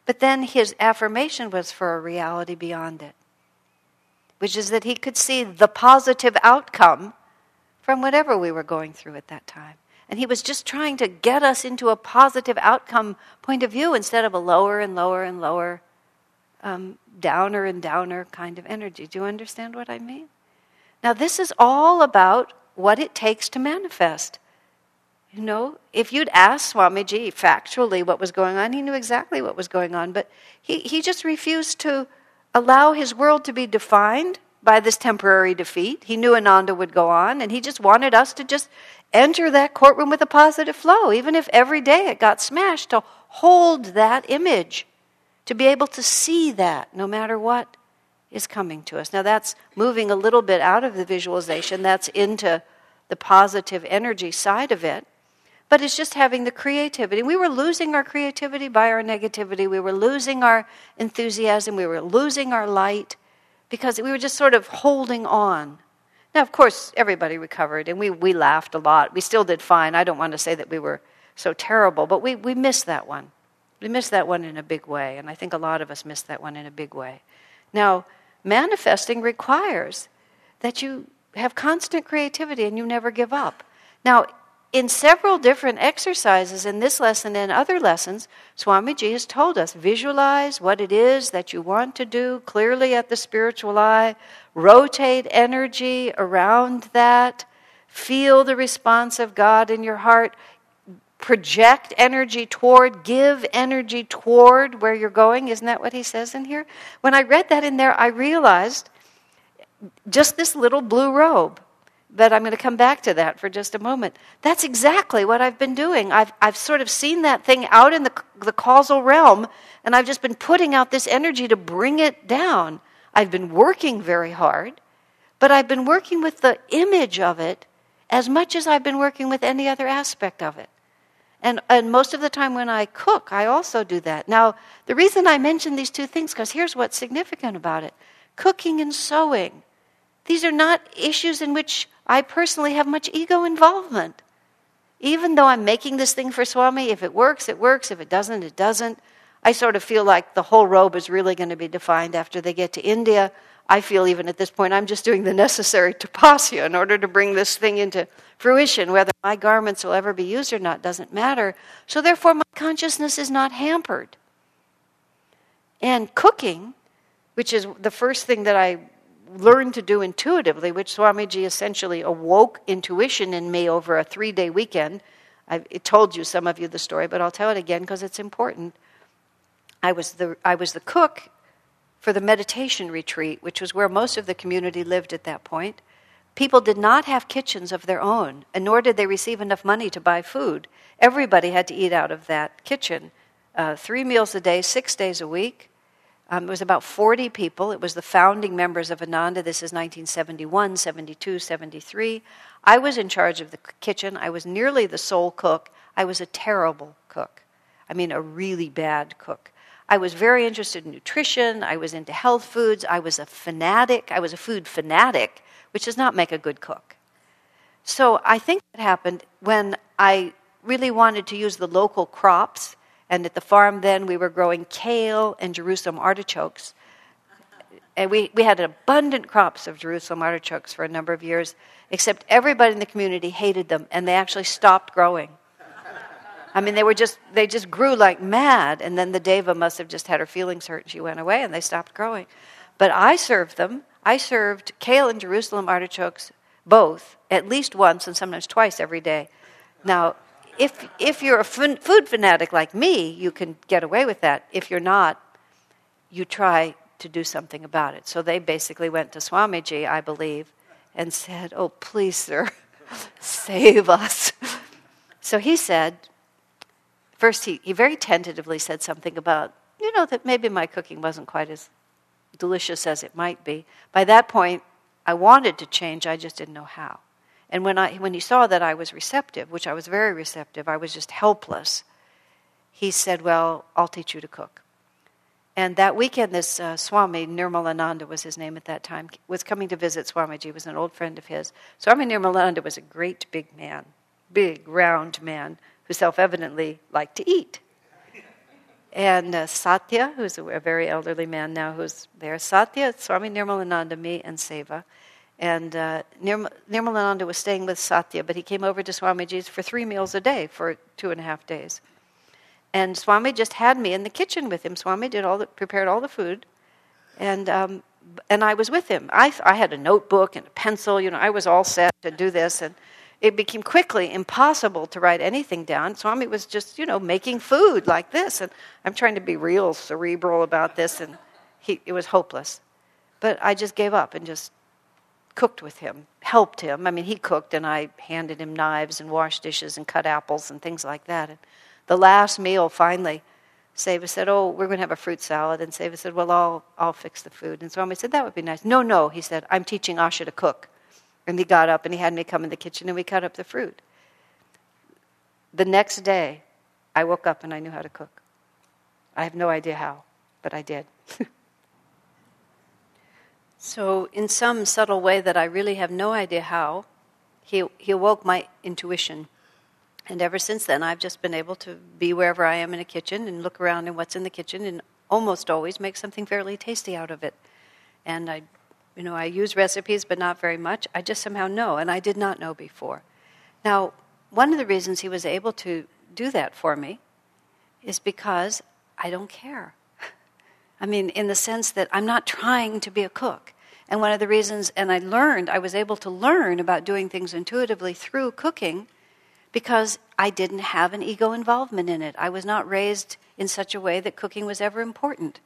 But then his affirmation was for a reality beyond it, which is that he could see the positive outcome from whatever we were going through at that time. And he was just trying to get us into a positive outcome point of view instead of a lower and lower and lower, um, downer and downer kind of energy. Do you understand what I mean? Now, this is all about what it takes to manifest. You know, if you'd asked Swamiji factually what was going on, he knew exactly what was going on, but he, he just refused to allow his world to be defined by this temporary defeat. He knew Ananda would go on, and he just wanted us to just enter that courtroom with a positive flow, even if every day it got smashed, to hold that image, to be able to see that no matter what is coming to us. Now, that's moving a little bit out of the visualization, that's into the positive energy side of it. But it's just having the creativity. We were losing our creativity by our negativity. We were losing our enthusiasm. We were losing our light because we were just sort of holding on. Now, of course, everybody recovered and we, we laughed a lot. We still did fine. I don't want to say that we were so terrible, but we, we missed that one. We missed that one in a big way, and I think a lot of us missed that one in a big way. Now, manifesting requires that you have constant creativity and you never give up. Now, in several different exercises in this lesson and other lessons, Swamiji has told us visualize what it is that you want to do clearly at the spiritual eye, rotate energy around that, feel the response of God in your heart, project energy toward, give energy toward where you're going. Isn't that what he says in here? When I read that in there, I realized just this little blue robe but I'm going to come back to that for just a moment. That's exactly what I've been doing. I've, I've sort of seen that thing out in the, the causal realm, and I've just been putting out this energy to bring it down. I've been working very hard, but I've been working with the image of it as much as I've been working with any other aspect of it. And, and most of the time when I cook, I also do that. Now, the reason I mention these two things, because here's what's significant about it cooking and sewing. These are not issues in which I personally have much ego involvement. Even though I'm making this thing for Swami, if it works, it works. If it doesn't, it doesn't. I sort of feel like the whole robe is really going to be defined after they get to India. I feel even at this point I'm just doing the necessary tapasya in order to bring this thing into fruition. Whether my garments will ever be used or not doesn't matter. So therefore, my consciousness is not hampered. And cooking, which is the first thing that I learned to do intuitively, which Swamiji essentially awoke intuition in me over a three day weekend. I told you, some of you, the story, but I'll tell it again because it's important. I was, the, I was the cook for the meditation retreat, which was where most of the community lived at that point. People did not have kitchens of their own, and nor did they receive enough money to buy food. Everybody had to eat out of that kitchen, uh, three meals a day, six days a week. Um, it was about 40 people. It was the founding members of Ananda. This is 1971, 72, 73. I was in charge of the kitchen. I was nearly the sole cook. I was a terrible cook. I mean, a really bad cook. I was very interested in nutrition. I was into health foods. I was a fanatic. I was a food fanatic, which does not make a good cook. So I think that happened when I really wanted to use the local crops and at the farm then, we were growing kale and Jerusalem artichokes. And we, we had abundant crops of Jerusalem artichokes for a number of years, except everybody in the community hated them, and they actually stopped growing. I mean, they were just they just grew like mad, and then the deva must have just had her feelings hurt, and she went away, and they stopped growing. But I served them. I served kale and Jerusalem artichokes both at least once and sometimes twice every day. Now, if, if you're a food fanatic like me, you can get away with that. If you're not, you try to do something about it. So they basically went to Swamiji, I believe, and said, Oh, please, sir, save us. So he said, first, he, he very tentatively said something about, you know, that maybe my cooking wasn't quite as delicious as it might be. By that point, I wanted to change, I just didn't know how. And when, I, when he saw that I was receptive, which I was very receptive, I was just helpless, he said, Well, I'll teach you to cook. And that weekend, this uh, Swami, Nirmalananda was his name at that time, was coming to visit Swamiji, was an old friend of his. Swami Nirmalananda was a great big man, big, round man, who self evidently liked to eat. And uh, Satya, who's a, a, very elderly man now who's there, Satya, Swami Nirmalananda, me, and Seva. And uh, Nirm- Nirmalananda was staying with Satya, but he came over to Swamiji's for three meals a day for two and a half days. And Swami just had me in the kitchen with him. Swami did all the, prepared all the food, and um, and I was with him. I I had a notebook and a pencil. You know, I was all set to do this, and it became quickly impossible to write anything down. Swami was just you know making food like this, and I'm trying to be real cerebral about this, and he, it was hopeless. But I just gave up and just cooked with him, helped him. I mean, he cooked, and I handed him knives and washed dishes and cut apples and things like that. And the last meal, finally, Seva said, Oh, we're going to have a fruit salad. And Seva said, Well, I'll, I'll fix the food. And Swami said, That would be nice. No, no, he said, I'm teaching Asha to cook. And he got up and he had me come in the kitchen and we cut up the fruit. The next day, I woke up and I knew how to cook. I have no idea how, but I did. So, in some subtle way that I really have no idea how, he, he awoke my intuition. And ever since then, I've just been able to be wherever I am in a kitchen and look around and what's in the kitchen and almost always make something fairly tasty out of it. And I, you know, I use recipes, but not very much. I just somehow know, and I did not know before. Now, one of the reasons he was able to do that for me is because I don't care. I mean, in the sense that I'm not trying to be a cook. And one of the reasons, and I learned, I was able to learn about doing things intuitively through cooking because I didn't have an ego involvement in it. I was not raised in such a way that cooking was ever important.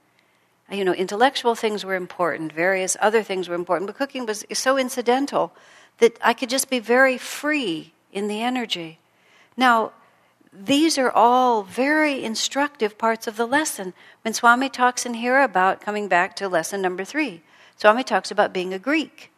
You know, intellectual things were important, various other things were important, but cooking was so incidental that I could just be very free in the energy. Now, these are all very instructive parts of the lesson. When Swami talks in here about coming back to lesson number three, Swami talks about being a Greek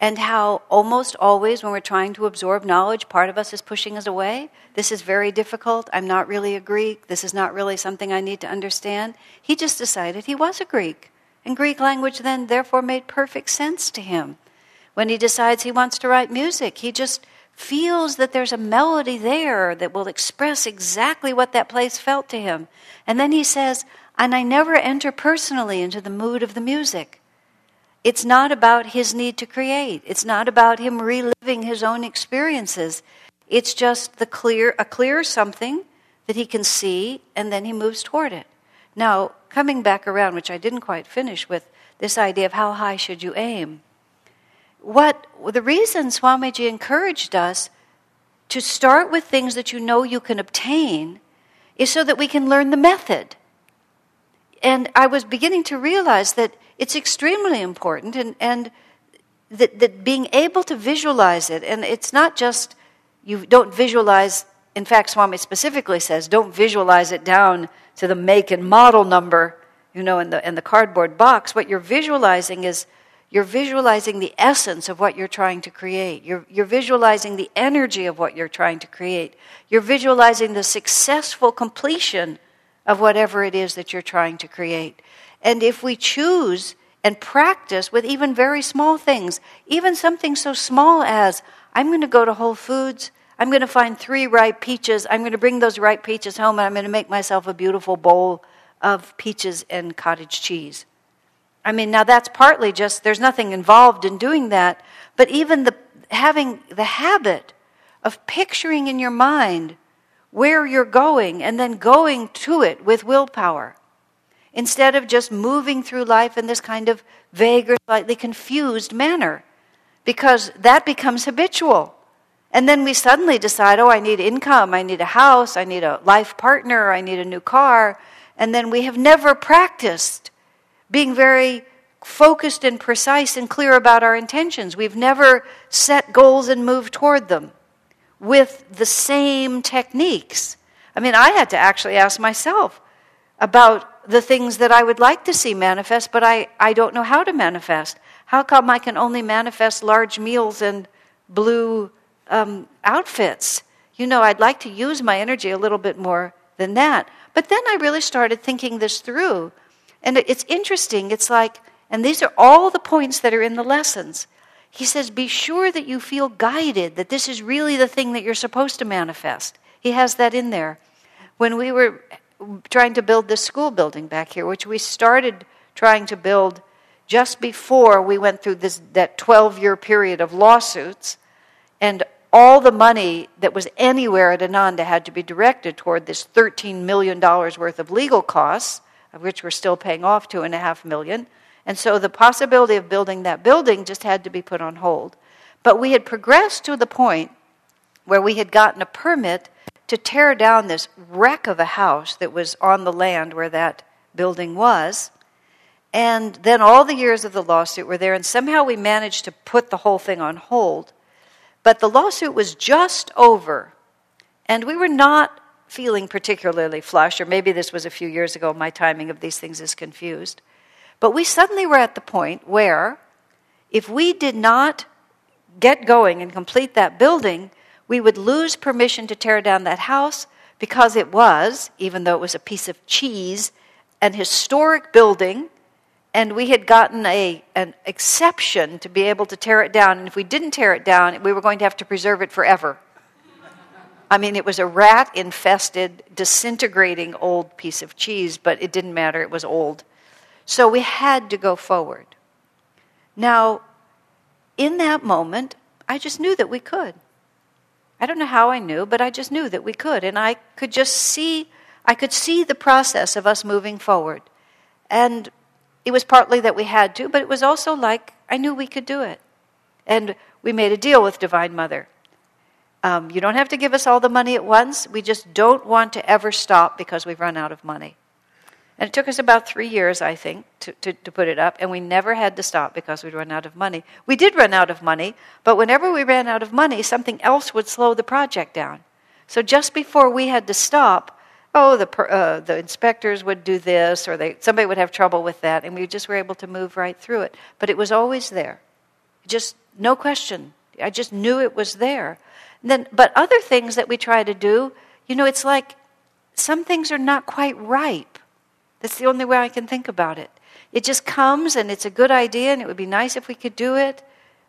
and how almost always when we're trying to absorb knowledge, part of us is pushing us away. This is very difficult. I'm not really a Greek. This is not really something I need to understand. He just decided he was a Greek. And Greek language then, therefore, made perfect sense to him. When he decides he wants to write music, he just feels that there's a melody there that will express exactly what that place felt to him. And then he says, and I never enter personally into the mood of the music. It's not about his need to create. It's not about him reliving his own experiences. It's just the clear a clear something that he can see and then he moves toward it. Now, coming back around, which I didn't quite finish with this idea of how high should you aim. What the reason Swamiji encouraged us to start with things that you know you can obtain is so that we can learn the method. And I was beginning to realize that it's extremely important and, and that, that being able to visualize it, and it's not just you don't visualize, in fact, Swami specifically says, don't visualize it down to the make and model number, you know, in the, in the cardboard box. What you're visualizing is you're visualizing the essence of what you're trying to create. You're, you're visualizing the energy of what you're trying to create. You're visualizing the successful completion of whatever it is that you're trying to create. And if we choose and practice with even very small things, even something so small as I'm going to go to Whole Foods, I'm going to find three ripe peaches, I'm going to bring those ripe peaches home, and I'm going to make myself a beautiful bowl of peaches and cottage cheese. I mean, now that's partly just there's nothing involved in doing that, but even the having the habit of picturing in your mind where you're going and then going to it with willpower instead of just moving through life in this kind of vague or slightly confused manner, because that becomes habitual. And then we suddenly decide, oh, I need income, I need a house, I need a life partner, I need a new car. And then we have never practiced being very focused and precise and clear about our intentions. We've never set goals and moved toward them with the same techniques. I mean, I had to actually ask myself about the things that I would like to see manifest, but I, I don't know how to manifest. How come I can only manifest large meals and blue um, outfits? You know, I'd like to use my energy a little bit more than that. But then I really started thinking this through. And it's interesting. It's like, and these are all the points that are in the lessons. He says, be sure that you feel guided, that this is really the thing that you're supposed to manifest. He has that in there. When we were trying to build this school building back here, which we started trying to build just before we went through this, that 12 year period of lawsuits, and all the money that was anywhere at Ananda had to be directed toward this $13 million worth of legal costs, of which we're still paying off two and a half million. And so the possibility of building that building just had to be put on hold. But we had progressed to the point where we had gotten a permit to tear down this wreck of a house that was on the land where that building was. And then all the years of the lawsuit were there, and somehow we managed to put the whole thing on hold. But the lawsuit was just over, and we were not feeling particularly flush, or maybe this was a few years ago, my timing of these things is confused. But we suddenly were at the point where, if we did not get going and complete that building, we would lose permission to tear down that house because it was, even though it was a piece of cheese, an historic building and we had gotten a, an exception to be able to tear it down. And if we didn't tear it down, we were going to have to preserve it forever. I mean, it was a rat infested, disintegrating old piece of cheese, but it didn't matter, it was old. So we had to go forward. Now, in that moment, I just knew that we could. I don't know how I knew, but I just knew that we could. And I could just see, I could see the process of us moving forward. And it was partly that we had to, but it was also like I knew we could do it. And we made a deal with Divine Mother. Um, you don't have to give us all the money at once. We just don't want to ever stop because we've run out of money. And it took us about three years, I think, to, to, to, put it up, and we never had to stop because we'd run out of money. We did run out of money, but whenever we ran out of money, something else would slow the project down. So just before we had to stop, oh, the, uh, the inspectors would do this, or they, somebody would have trouble with that, and we just were able to move right through it. But it was always there. Just no question. I just knew it was there. And then, but other things that we try to do, you know, it's like some things are not quite ripe. That's the only way I can think about it. It just comes and it's a good idea and it would be nice if we could do it,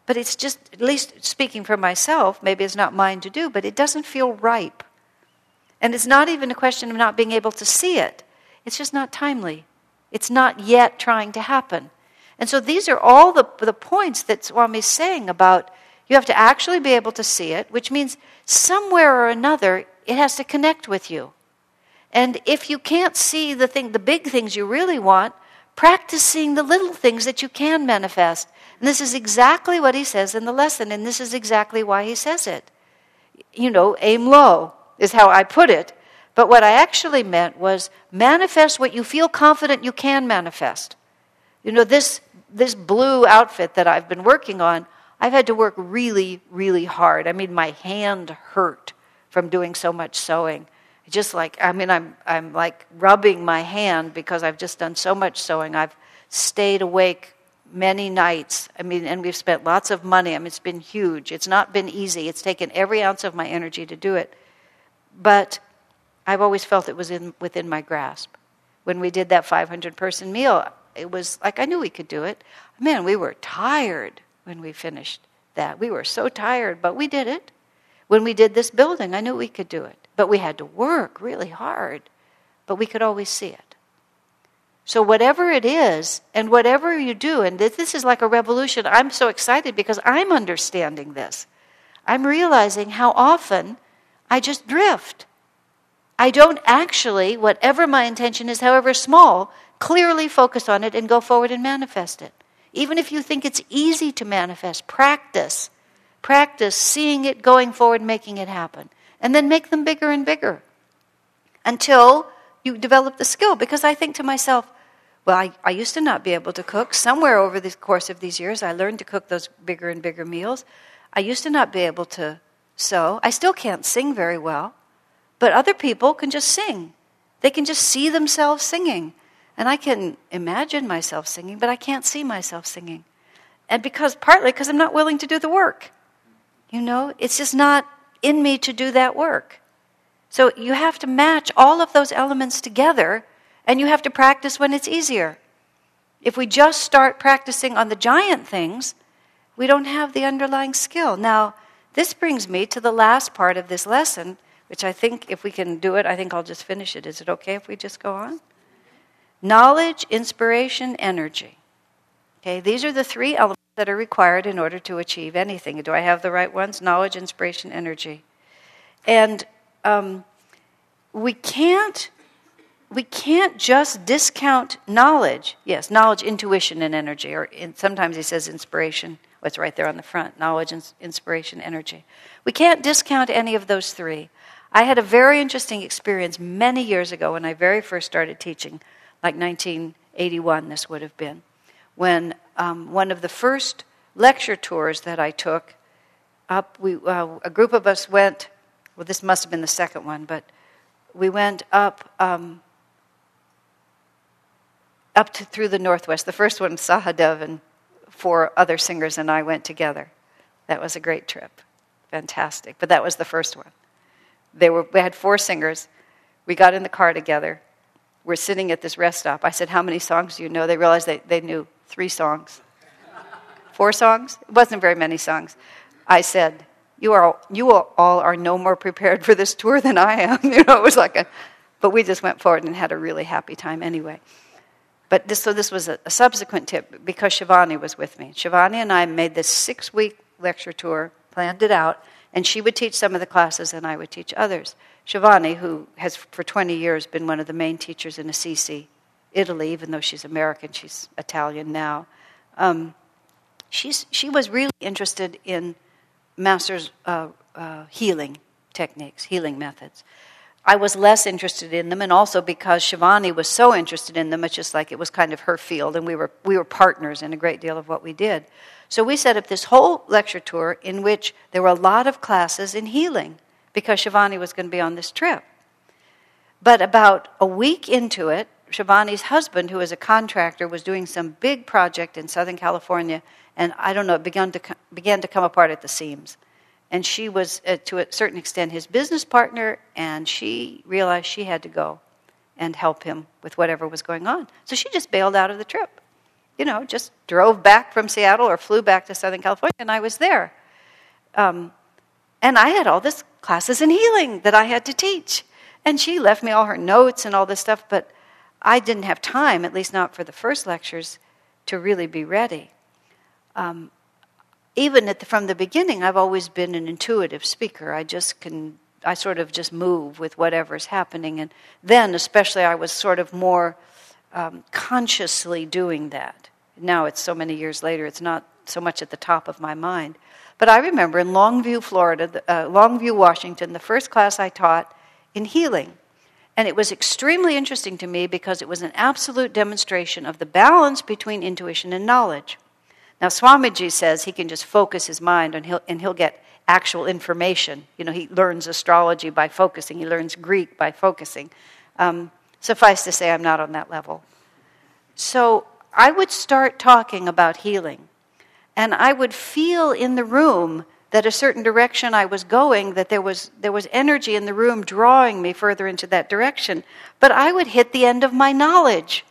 but it's just, at least speaking for myself, maybe it's not mine to do, but it doesn't feel ripe. And it's not even a question of not being able to see it, it's just not timely. It's not yet trying to happen. And so these are all the, the points that Swami's saying about you have to actually be able to see it, which means somewhere or another it has to connect with you. And if you can't see the thing, the big things you really want, practice seeing the little things that you can manifest. And this is exactly what he says in the lesson, and this is exactly why he says it. You know, aim low is how I put it. But what I actually meant was manifest what you feel confident you can manifest. You know, this, this blue outfit that I've been working on, I've had to work really, really hard. I mean, my hand hurt from doing so much sewing. Just like, I mean, I'm, I'm like rubbing my hand because I've just done so much sewing. I've stayed awake many nights. I mean, and we've spent lots of money. I mean, it's been huge. It's not been easy. It's taken every ounce of my energy to do it. But I've always felt it was in, within my grasp. When we did that 500 person meal, it was like I knew we could do it. Man, we were tired when we finished that. We were so tired, but we did it. When we did this building, I knew we could do it. But we had to work really hard, but we could always see it. So, whatever it is, and whatever you do, and this is like a revolution, I'm so excited because I'm understanding this. I'm realizing how often I just drift. I don't actually, whatever my intention is, however small, clearly focus on it and go forward and manifest it. Even if you think it's easy to manifest, practice. Practice seeing it, going forward, making it happen. And then make them bigger and bigger until you develop the skill. Because I think to myself, well, I, I used to not be able to cook. Somewhere over the course of these years, I learned to cook those bigger and bigger meals. I used to not be able to sew. I still can't sing very well, but other people can just sing. They can just see themselves singing. And I can imagine myself singing, but I can't see myself singing. And because, partly because I'm not willing to do the work. You know, it's just not in me to do that work. So you have to match all of those elements together, and you have to practice when it's easier. If we just start practicing on the giant things, we don't have the underlying skill. Now, this brings me to the last part of this lesson, which I think if we can do it, I think I'll just finish it. Is it okay if we just go on? Knowledge, inspiration, energy. Okay, these are the three elements that are required in order to achieve anything. Do I have the right ones? Knowledge, inspiration, energy. And um, we can't we can't just discount knowledge. Yes, knowledge, intuition, and energy. Or in, sometimes he says inspiration. Well, it's right there on the front knowledge, inspiration, energy. We can't discount any of those three. I had a very interesting experience many years ago when I very first started teaching, like 1981, this would have been, when um, one of the first lecture tours that I took up, we, uh, a group of us went, well, this must have been the second one, but we went up. Um, up to, through the Northwest. The first one, Sahadev and four other singers and I went together. That was a great trip. Fantastic. But that was the first one. They were, we had four singers. We got in the car together. We're sitting at this rest stop. I said, How many songs do you know? They realized they, they knew three songs. Four songs? It wasn't very many songs. I said, you, are, you all are no more prepared for this tour than I am. You know, it was like a, but we just went forward and had a really happy time anyway. But this, so this was a, a subsequent tip because Shivani was with me. Shivani and I made this six week lecture tour, planned it out, and she would teach some of the classes and I would teach others. Shivani, who has for 20 years been one of the main teachers in Assisi, Italy, even though she's American, she's Italian now. Um, she's, she was really interested in Master's uh, uh, healing techniques, healing methods. I was less interested in them, and also because Shivani was so interested in them, it's just like it was kind of her field, and we were, we were partners in a great deal of what we did. So we set up this whole lecture tour in which there were a lot of classes in healing because Shivani was going to be on this trip. But about a week into it, Shivani's husband, who is a contractor, was doing some big project in Southern California, and I don't know, it began to, began to come apart at the seams and she was, uh, to a certain extent, his business partner, and she realized she had to go and help him with whatever was going on. So she just bailed out of the trip. You know, just drove back from Seattle or flew back to Southern California, and I was there. Um, and I had all this classes in healing that I had to teach. And she left me all her notes and all this stuff, but I didn't have time, at least not for the first lectures, to really be ready. Um, even the, from the beginning, I've always been an intuitive speaker. I just can, I sort of just move with whatever's happening. And then, especially, I was sort of more um, consciously doing that. Now it's so many years later, it's not so much at the top of my mind. But I remember in Longview, Florida, uh, Longview, Washington, the first class I taught in healing. And it was extremely interesting to me because it was an absolute demonstration of the balance between intuition and knowledge. Now, Swamiji says he can just focus his mind and he'll, and he'll get actual information. You know, he learns astrology by focusing, he learns Greek by focusing. Um, suffice to say, I'm not on that level. So I would start talking about healing, and I would feel in the room that a certain direction I was going, that there was, there was energy in the room drawing me further into that direction. But I would hit the end of my knowledge.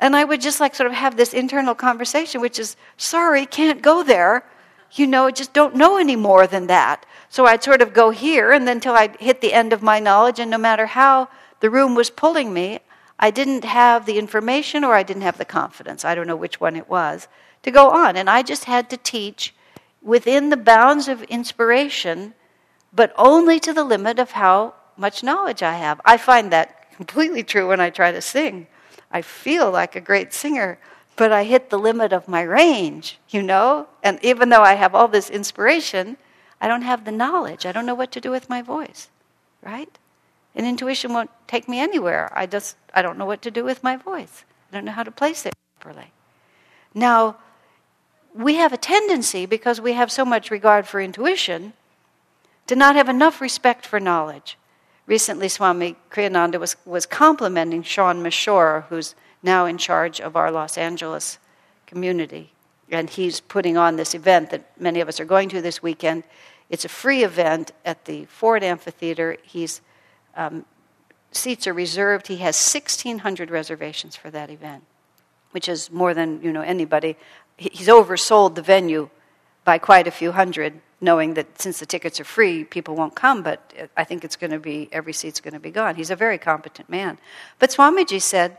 And I would just like sort of have this internal conversation, which is, sorry, can't go there. You know, just don't know any more than that. So I'd sort of go here, and then until I'd hit the end of my knowledge, and no matter how the room was pulling me, I didn't have the information or I didn't have the confidence. I don't know which one it was to go on. And I just had to teach within the bounds of inspiration, but only to the limit of how much knowledge I have. I find that completely true when I try to sing. I feel like a great singer, but I hit the limit of my range, you know? And even though I have all this inspiration, I don't have the knowledge. I don't know what to do with my voice, right? And intuition won't take me anywhere. I just I don't know what to do with my voice. I don't know how to place it properly. Now, we have a tendency because we have so much regard for intuition to not have enough respect for knowledge recently Swami Kriyananda was, was complimenting Sean Mashore, who's now in charge of our Los Angeles community. And he's putting on this event that many of us are going to this weekend. It's a free event at the Ford Amphitheater. He's, um, seats are reserved. He has 1,600 reservations for that event, which is more than you know anybody. He's oversold the venue by quite a few hundred knowing that since the tickets are free, people won't come, but I think it's going to be, every seat's going to be gone. He's a very competent man. But Swamiji said,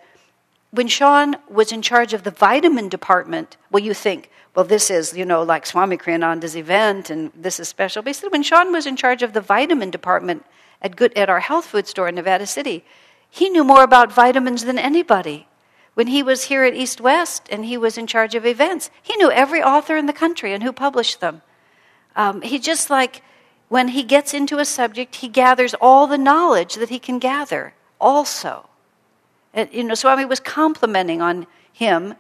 when Sean was in charge of the vitamin department, well, you think, well, this is, you know, like Swami Kriyananda's event and this is special. But he said when Sean was in charge of the vitamin department at, good, at our health food store in Nevada City, he knew more about vitamins than anybody. When he was here at East West and he was in charge of events, he knew every author in the country and who published them. Um, he just like, when he gets into a subject, he gathers all the knowledge that he can gather also. And, you know, Swami was complimenting on him.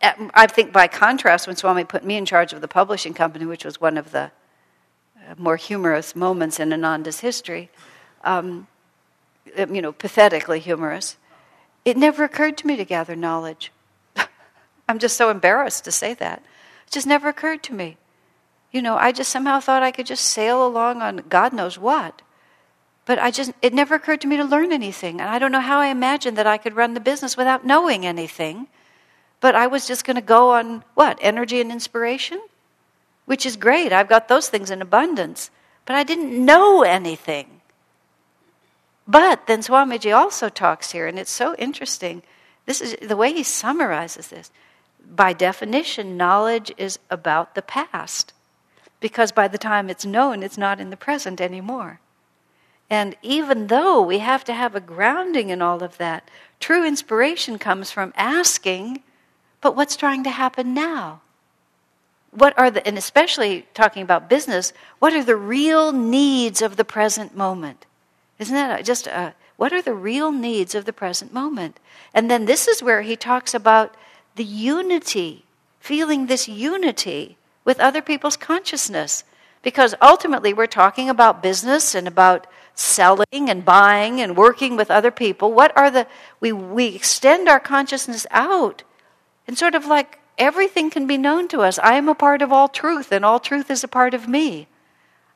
I think by contrast, when Swami put me in charge of the publishing company, which was one of the uh, more humorous moments in Ananda's history, um, you know, pathetically humorous, it never occurred to me to gather knowledge. I'm just so embarrassed to say that. It just never occurred to me. You know, I just somehow thought I could just sail along on God knows what. But I just, it never occurred to me to learn anything. And I don't know how I imagined that I could run the business without knowing anything. But I was just going to go on what? Energy and inspiration? Which is great. I've got those things in abundance. But I didn't know anything. But then Swamiji also talks here, and it's so interesting. This is the way he summarizes this. By definition, knowledge is about the past. Because by the time it's known, it's not in the present anymore. And even though we have to have a grounding in all of that, true inspiration comes from asking, but what's trying to happen now? What are the, and especially talking about business, what are the real needs of the present moment? Isn't that just a, what are the real needs of the present moment? And then this is where he talks about the unity, feeling this unity with other people's consciousness. Because ultimately, we're talking about business and about selling and buying and working with other people. What are the, we, we extend our consciousness out and sort of like everything can be known to us. I am a part of all truth, and all truth is a part of me.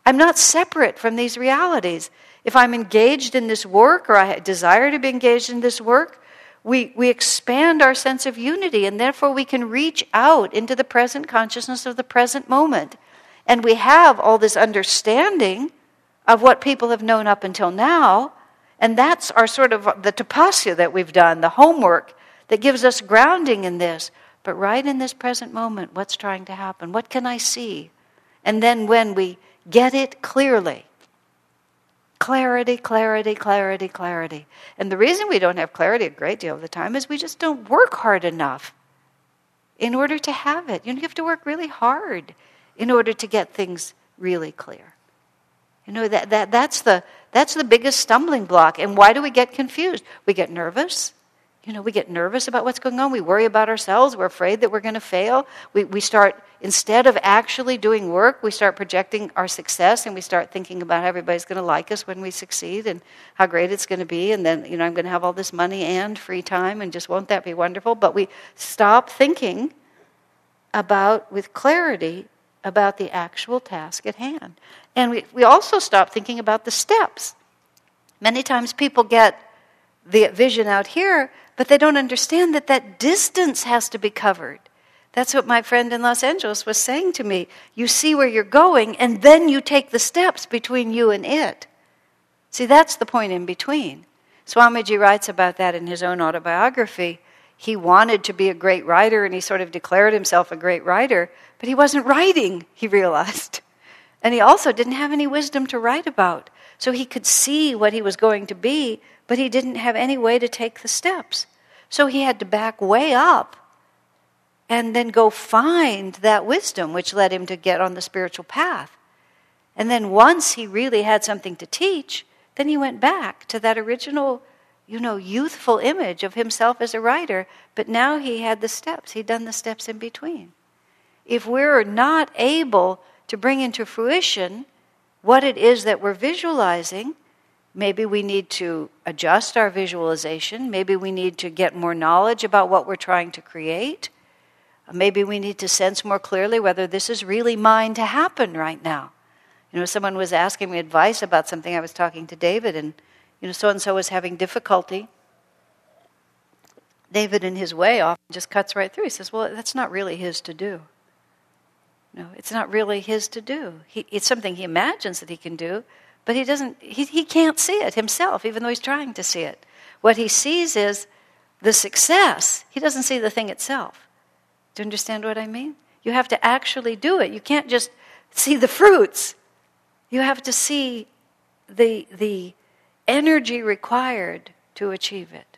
I'm not separate from these realities. If I'm engaged in this work or I desire to be engaged in this work, we, we expand our sense of unity, and therefore we can reach out into the present consciousness of the present moment. And we have all this understanding of what people have known up until now. And that's our sort of the tapasya that we've done, the homework that gives us grounding in this. But right in this present moment, what's trying to happen? What can I see? And then when we get it clearly, clarity, clarity, clarity, clarity. And the reason we don't have clarity a great deal of the time is we just don't work hard enough in order to have it. You, have to work really hard in order to get things really clear. You know, that, that, that's, the, that's the biggest stumbling block. And why do we get confused? We get nervous. You know, we get nervous about what's going on. We worry about ourselves. We're afraid that we're going to fail. We, we start, instead of actually doing work, we start projecting our success and we start thinking about how everybody's going to like us when we succeed and how great it's going to be. And then, you know, I'm going to have all this money and free time and just won't that be wonderful? But we stop thinking about, with clarity, about the actual task at hand. And we, we also stop thinking about the steps. Many times people get the vision out here, but they don't understand that that distance has to be covered. That's what my friend in Los Angeles was saying to me. You see where you're going, and then you take the steps between you and it. See, that's the point in between. Swamiji writes about that in his own autobiography. He wanted to be a great writer, and he sort of declared himself a great writer, but he wasn't writing, he realized. And he also didn't have any wisdom to write about. So he could see what he was going to be, but he didn't have any way to take the steps. So he had to back way up and then go find that wisdom, which led him to get on the spiritual path. And then once he really had something to teach, then he went back to that original, you know, youthful image of himself as a writer. But now he had the steps, he'd done the steps in between. If we're not able to bring into fruition what it is that we're visualizing. Maybe we need to adjust our visualization. Maybe we need to get more knowledge about what we're trying to create. Maybe we need to sense more clearly whether this is really mine to happen right now. You know, someone was asking me advice about something. I was talking to David, and, you know, so and so was having difficulty. David, in his way, often just cuts right through. He says, Well, that's not really his to do. No, it's not really his to do. He, it's something he imagines that he can do, but he doesn't. He, he can't see it himself, even though he's trying to see it. What he sees is, the success. He doesn't see the thing itself. Do you understand what I mean? You have to actually do it. You can't just see the fruits. You have to see the, the energy required to achieve it.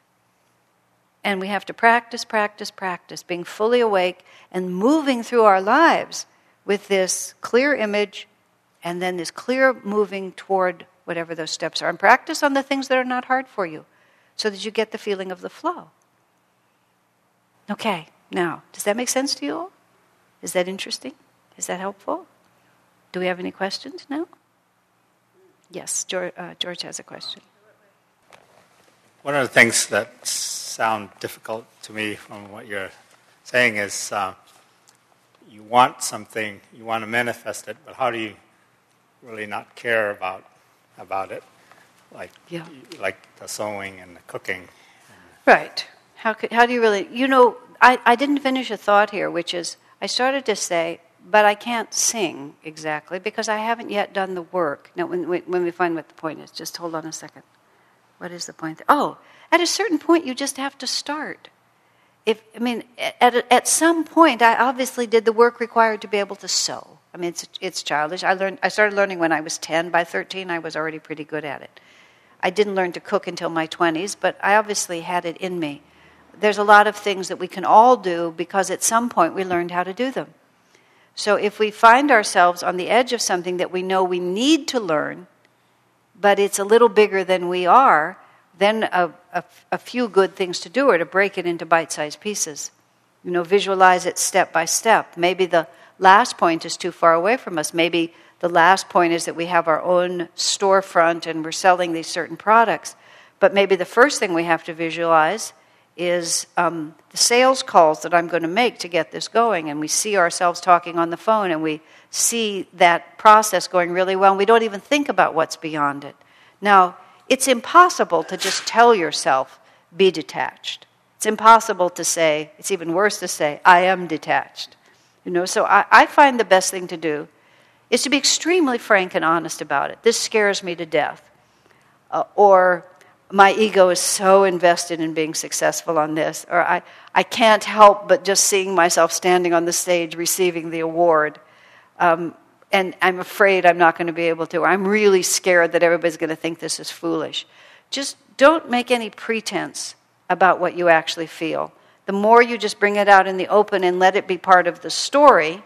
And we have to practice, practice, practice, being fully awake and moving through our lives with this clear image and then this clear moving toward whatever those steps are. And practice on the things that are not hard for you so that you get the feeling of the flow. Okay, now, does that make sense to you all? Is that interesting? Is that helpful? Do we have any questions now? Yes, George, uh, George has a question. One of the things that sound difficult to me from what you're saying is uh, you want something, you want to manifest it, but how do you really not care about about it, like yeah. like the sewing and the cooking? Right. How could, how do you really? You know, I, I didn't finish a thought here, which is I started to say, but I can't sing exactly because I haven't yet done the work. Now, when, when we find what the point is, just hold on a second. What is the point? Oh, at a certain point, you just have to start. If I mean, at at some point, I obviously did the work required to be able to sew. I mean, it's it's childish. I learned. I started learning when I was ten. By thirteen, I was already pretty good at it. I didn't learn to cook until my twenties, but I obviously had it in me there's a lot of things that we can all do because at some point we learned how to do them. So if we find ourselves on the edge of something that we know we need to learn, but it's a little bigger than we are, then a, a, a few good things to do are to break it into bite sized pieces. You know, visualize it step by step. Maybe the last point is too far away from us. Maybe the last point is that we have our own storefront and we're selling these certain products. But maybe the first thing we have to visualize is um, the sales calls that I'm going to make to get this going. And we see ourselves talking on the phone and we see that process going really well. And we don't even think about what's beyond it. Now, it's impossible to just tell yourself, be detached. It's impossible to say, it's even worse to say, I am detached. You know, so I, I find the best thing to do is to be extremely frank and honest about it. This scares me to death. Uh, or my ego is so invested in being successful on this, or I, I can't help but just seeing myself standing on the stage receiving the award. Um, and I'm afraid I'm not going to be able to. I'm really scared that everybody's going to think this is foolish. Just don't make any pretense about what you actually feel. The more you just bring it out in the open and let it be part of the story,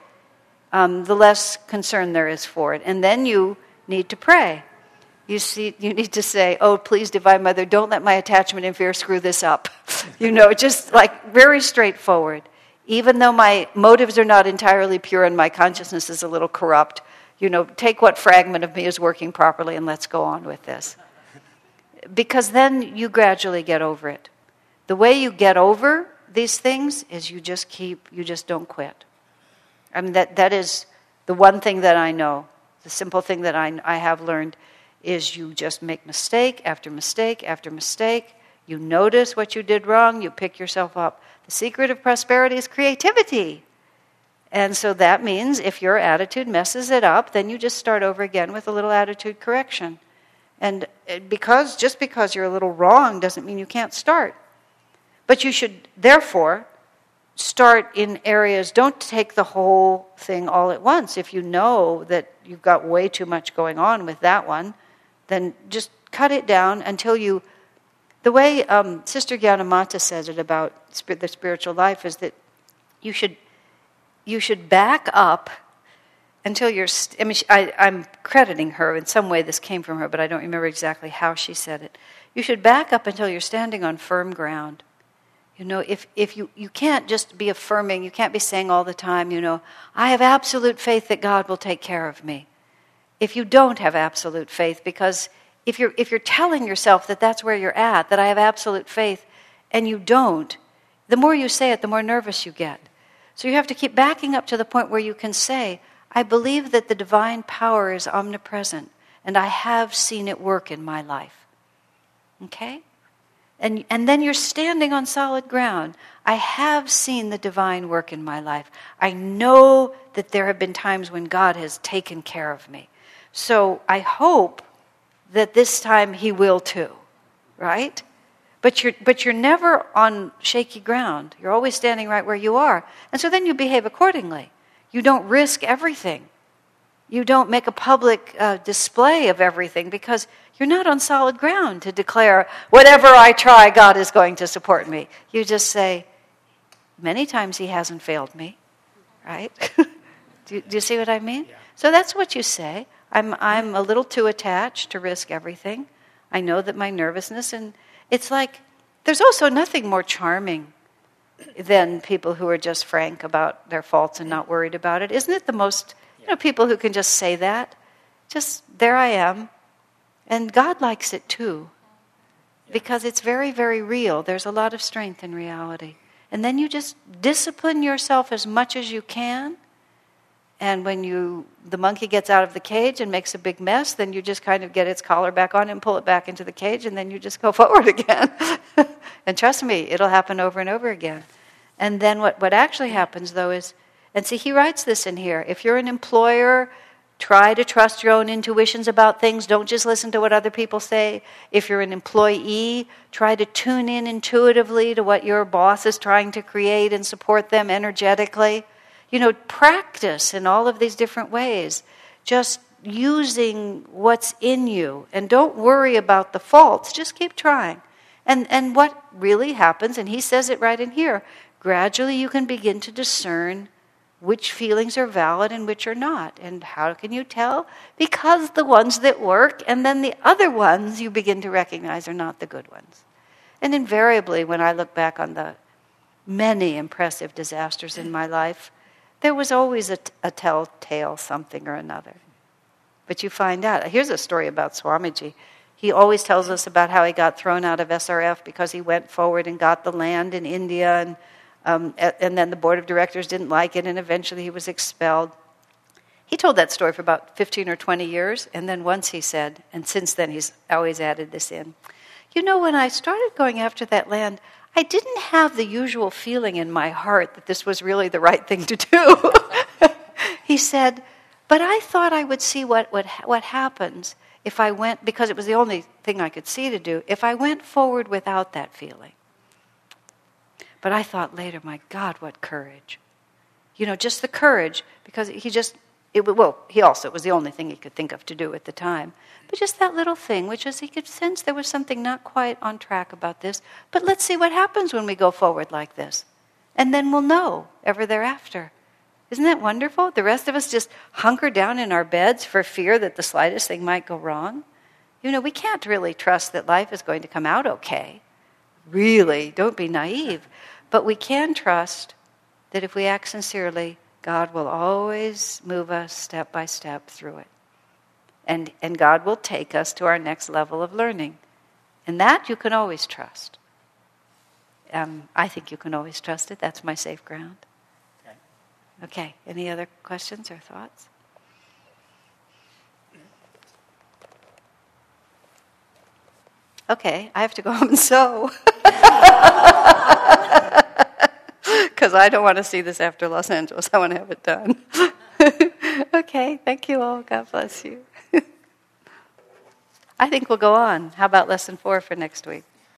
um, the less concern there is for it. And then you need to pray. You, see, you need to say, Oh, please, Divine Mother, don't let my attachment and fear screw this up. you know, just like very straightforward. Even though my motives are not entirely pure and my consciousness is a little corrupt, you know, take what fragment of me is working properly and let's go on with this. Because then you gradually get over it. The way you get over these things is you just keep, you just don't quit. I mean, that, that is the one thing that I know, the simple thing that I, I have learned is you just make mistake after mistake after mistake. You notice what you did wrong, you pick yourself up. The secret of prosperity is creativity. And so that means if your attitude messes it up, then you just start over again with a little attitude correction. And because just because you're a little wrong doesn't mean you can't start. But you should therefore start in areas don't take the whole thing all at once. If you know that you've got way too much going on with that one, then just cut it down until you. The way um, Sister Gyanamata says it about the spiritual life is that you should, you should back up until you're. St- I mean, I, I'm crediting her in some way. This came from her, but I don't remember exactly how she said it. You should back up until you're standing on firm ground. You know, if, if you, you can't just be affirming, you can't be saying all the time, you know, I have absolute faith that God will take care of me if you don't have absolute faith, because if you're, if you're telling yourself that that's where you're at, that I have absolute faith, and you don't, the more you say it, the more nervous you get. So you have to keep backing up to the point where you can say, I believe that the divine power is omnipresent, and I have seen it work in my life. Okay? And, and then you're standing on solid ground. I have seen the divine work in my life. I know that there have been times when God has taken care of me. So I hope that this time he will too, right? but you're, but you're never on shaky ground. You're always standing right where you are. And so then you behave accordingly. You don't risk everything. You don't make a public uh, display of everything because you're not on solid ground to declare, whatever I try, God is going to support me. You just say, many times He hasn't failed me, right? do, you, do, you, see what I mean? Yeah. So that's what you say. I'm, I'm a little too attached to risk everything. I know that my nervousness, and it's like there's also nothing more charming than people who are just frank about their faults and not worried about it. Isn't it the most, you know, people who can just say that? Just, there I am. And God likes it too, because it's very, very real. There's a lot of strength in reality. And then you just discipline yourself as much as you can and when you the monkey gets out of the cage and makes a big mess, then you just kind of get its collar back on and pull it back into the cage, and then you just go forward again. and trust me, it'll happen over and over again. And then what, what actually happens though is, and see, he writes this in here. If you're an employer, try to trust your own intuitions about things. Don't just listen to what other people say. If you're an employee, try to tune in intuitively to what your boss is trying to create and support them energetically you know, practice in all of these different ways. Just using what's in you and don't worry about the faults. Just keep trying. And, and what really happens, and he says it right in here, gradually you can begin to discern which feelings are valid and which are not. And how can you tell? Because the ones that work and then the other ones you begin to recognize are not the good ones. And invariably, when I look back on the many impressive disasters in my life, there was always a, a telltale something or another. But you find out. Here's a story about Swamiji. He always tells us about how he got thrown out of SRF because he went forward and got the land in India, and, um, and then the board of directors didn't like it, and eventually he was expelled. He told that story for about 15 or 20 years, and then once he said, and since then he's always added this in You know, when I started going after that land, I didn't have the usual feeling in my heart that this was really the right thing to do. he said, But I thought I would see what, what, what happens if I went, because it was the only thing I could see to do, if I went forward without that feeling. But I thought later, my God, what courage. You know, just the courage, because he just, it, well, he also, it was the only thing he could think of to do at the time. But just that little thing, which is he could sense there was something not quite on track about this. But let's see what happens when we go forward like this. And then we'll know ever thereafter. Isn't that wonderful? The rest of us just hunker down in our beds for fear that the slightest thing might go wrong. You know, we can't really trust that life is going to come out okay. Really, don't be naive. But we can trust that if we act sincerely, God will always move us step by step through it and, and God will take us to our next level of learning. And that you can always trust. Um, I think you can always trust it. That's my safe ground. Okay. okay. Any other questions or thoughts? Okay, I have to go home and sew. Because I don't want to see this after Los Angeles. I want to have it done. okay, thank you all. God bless you. I think we'll go on. How about lesson four for next week?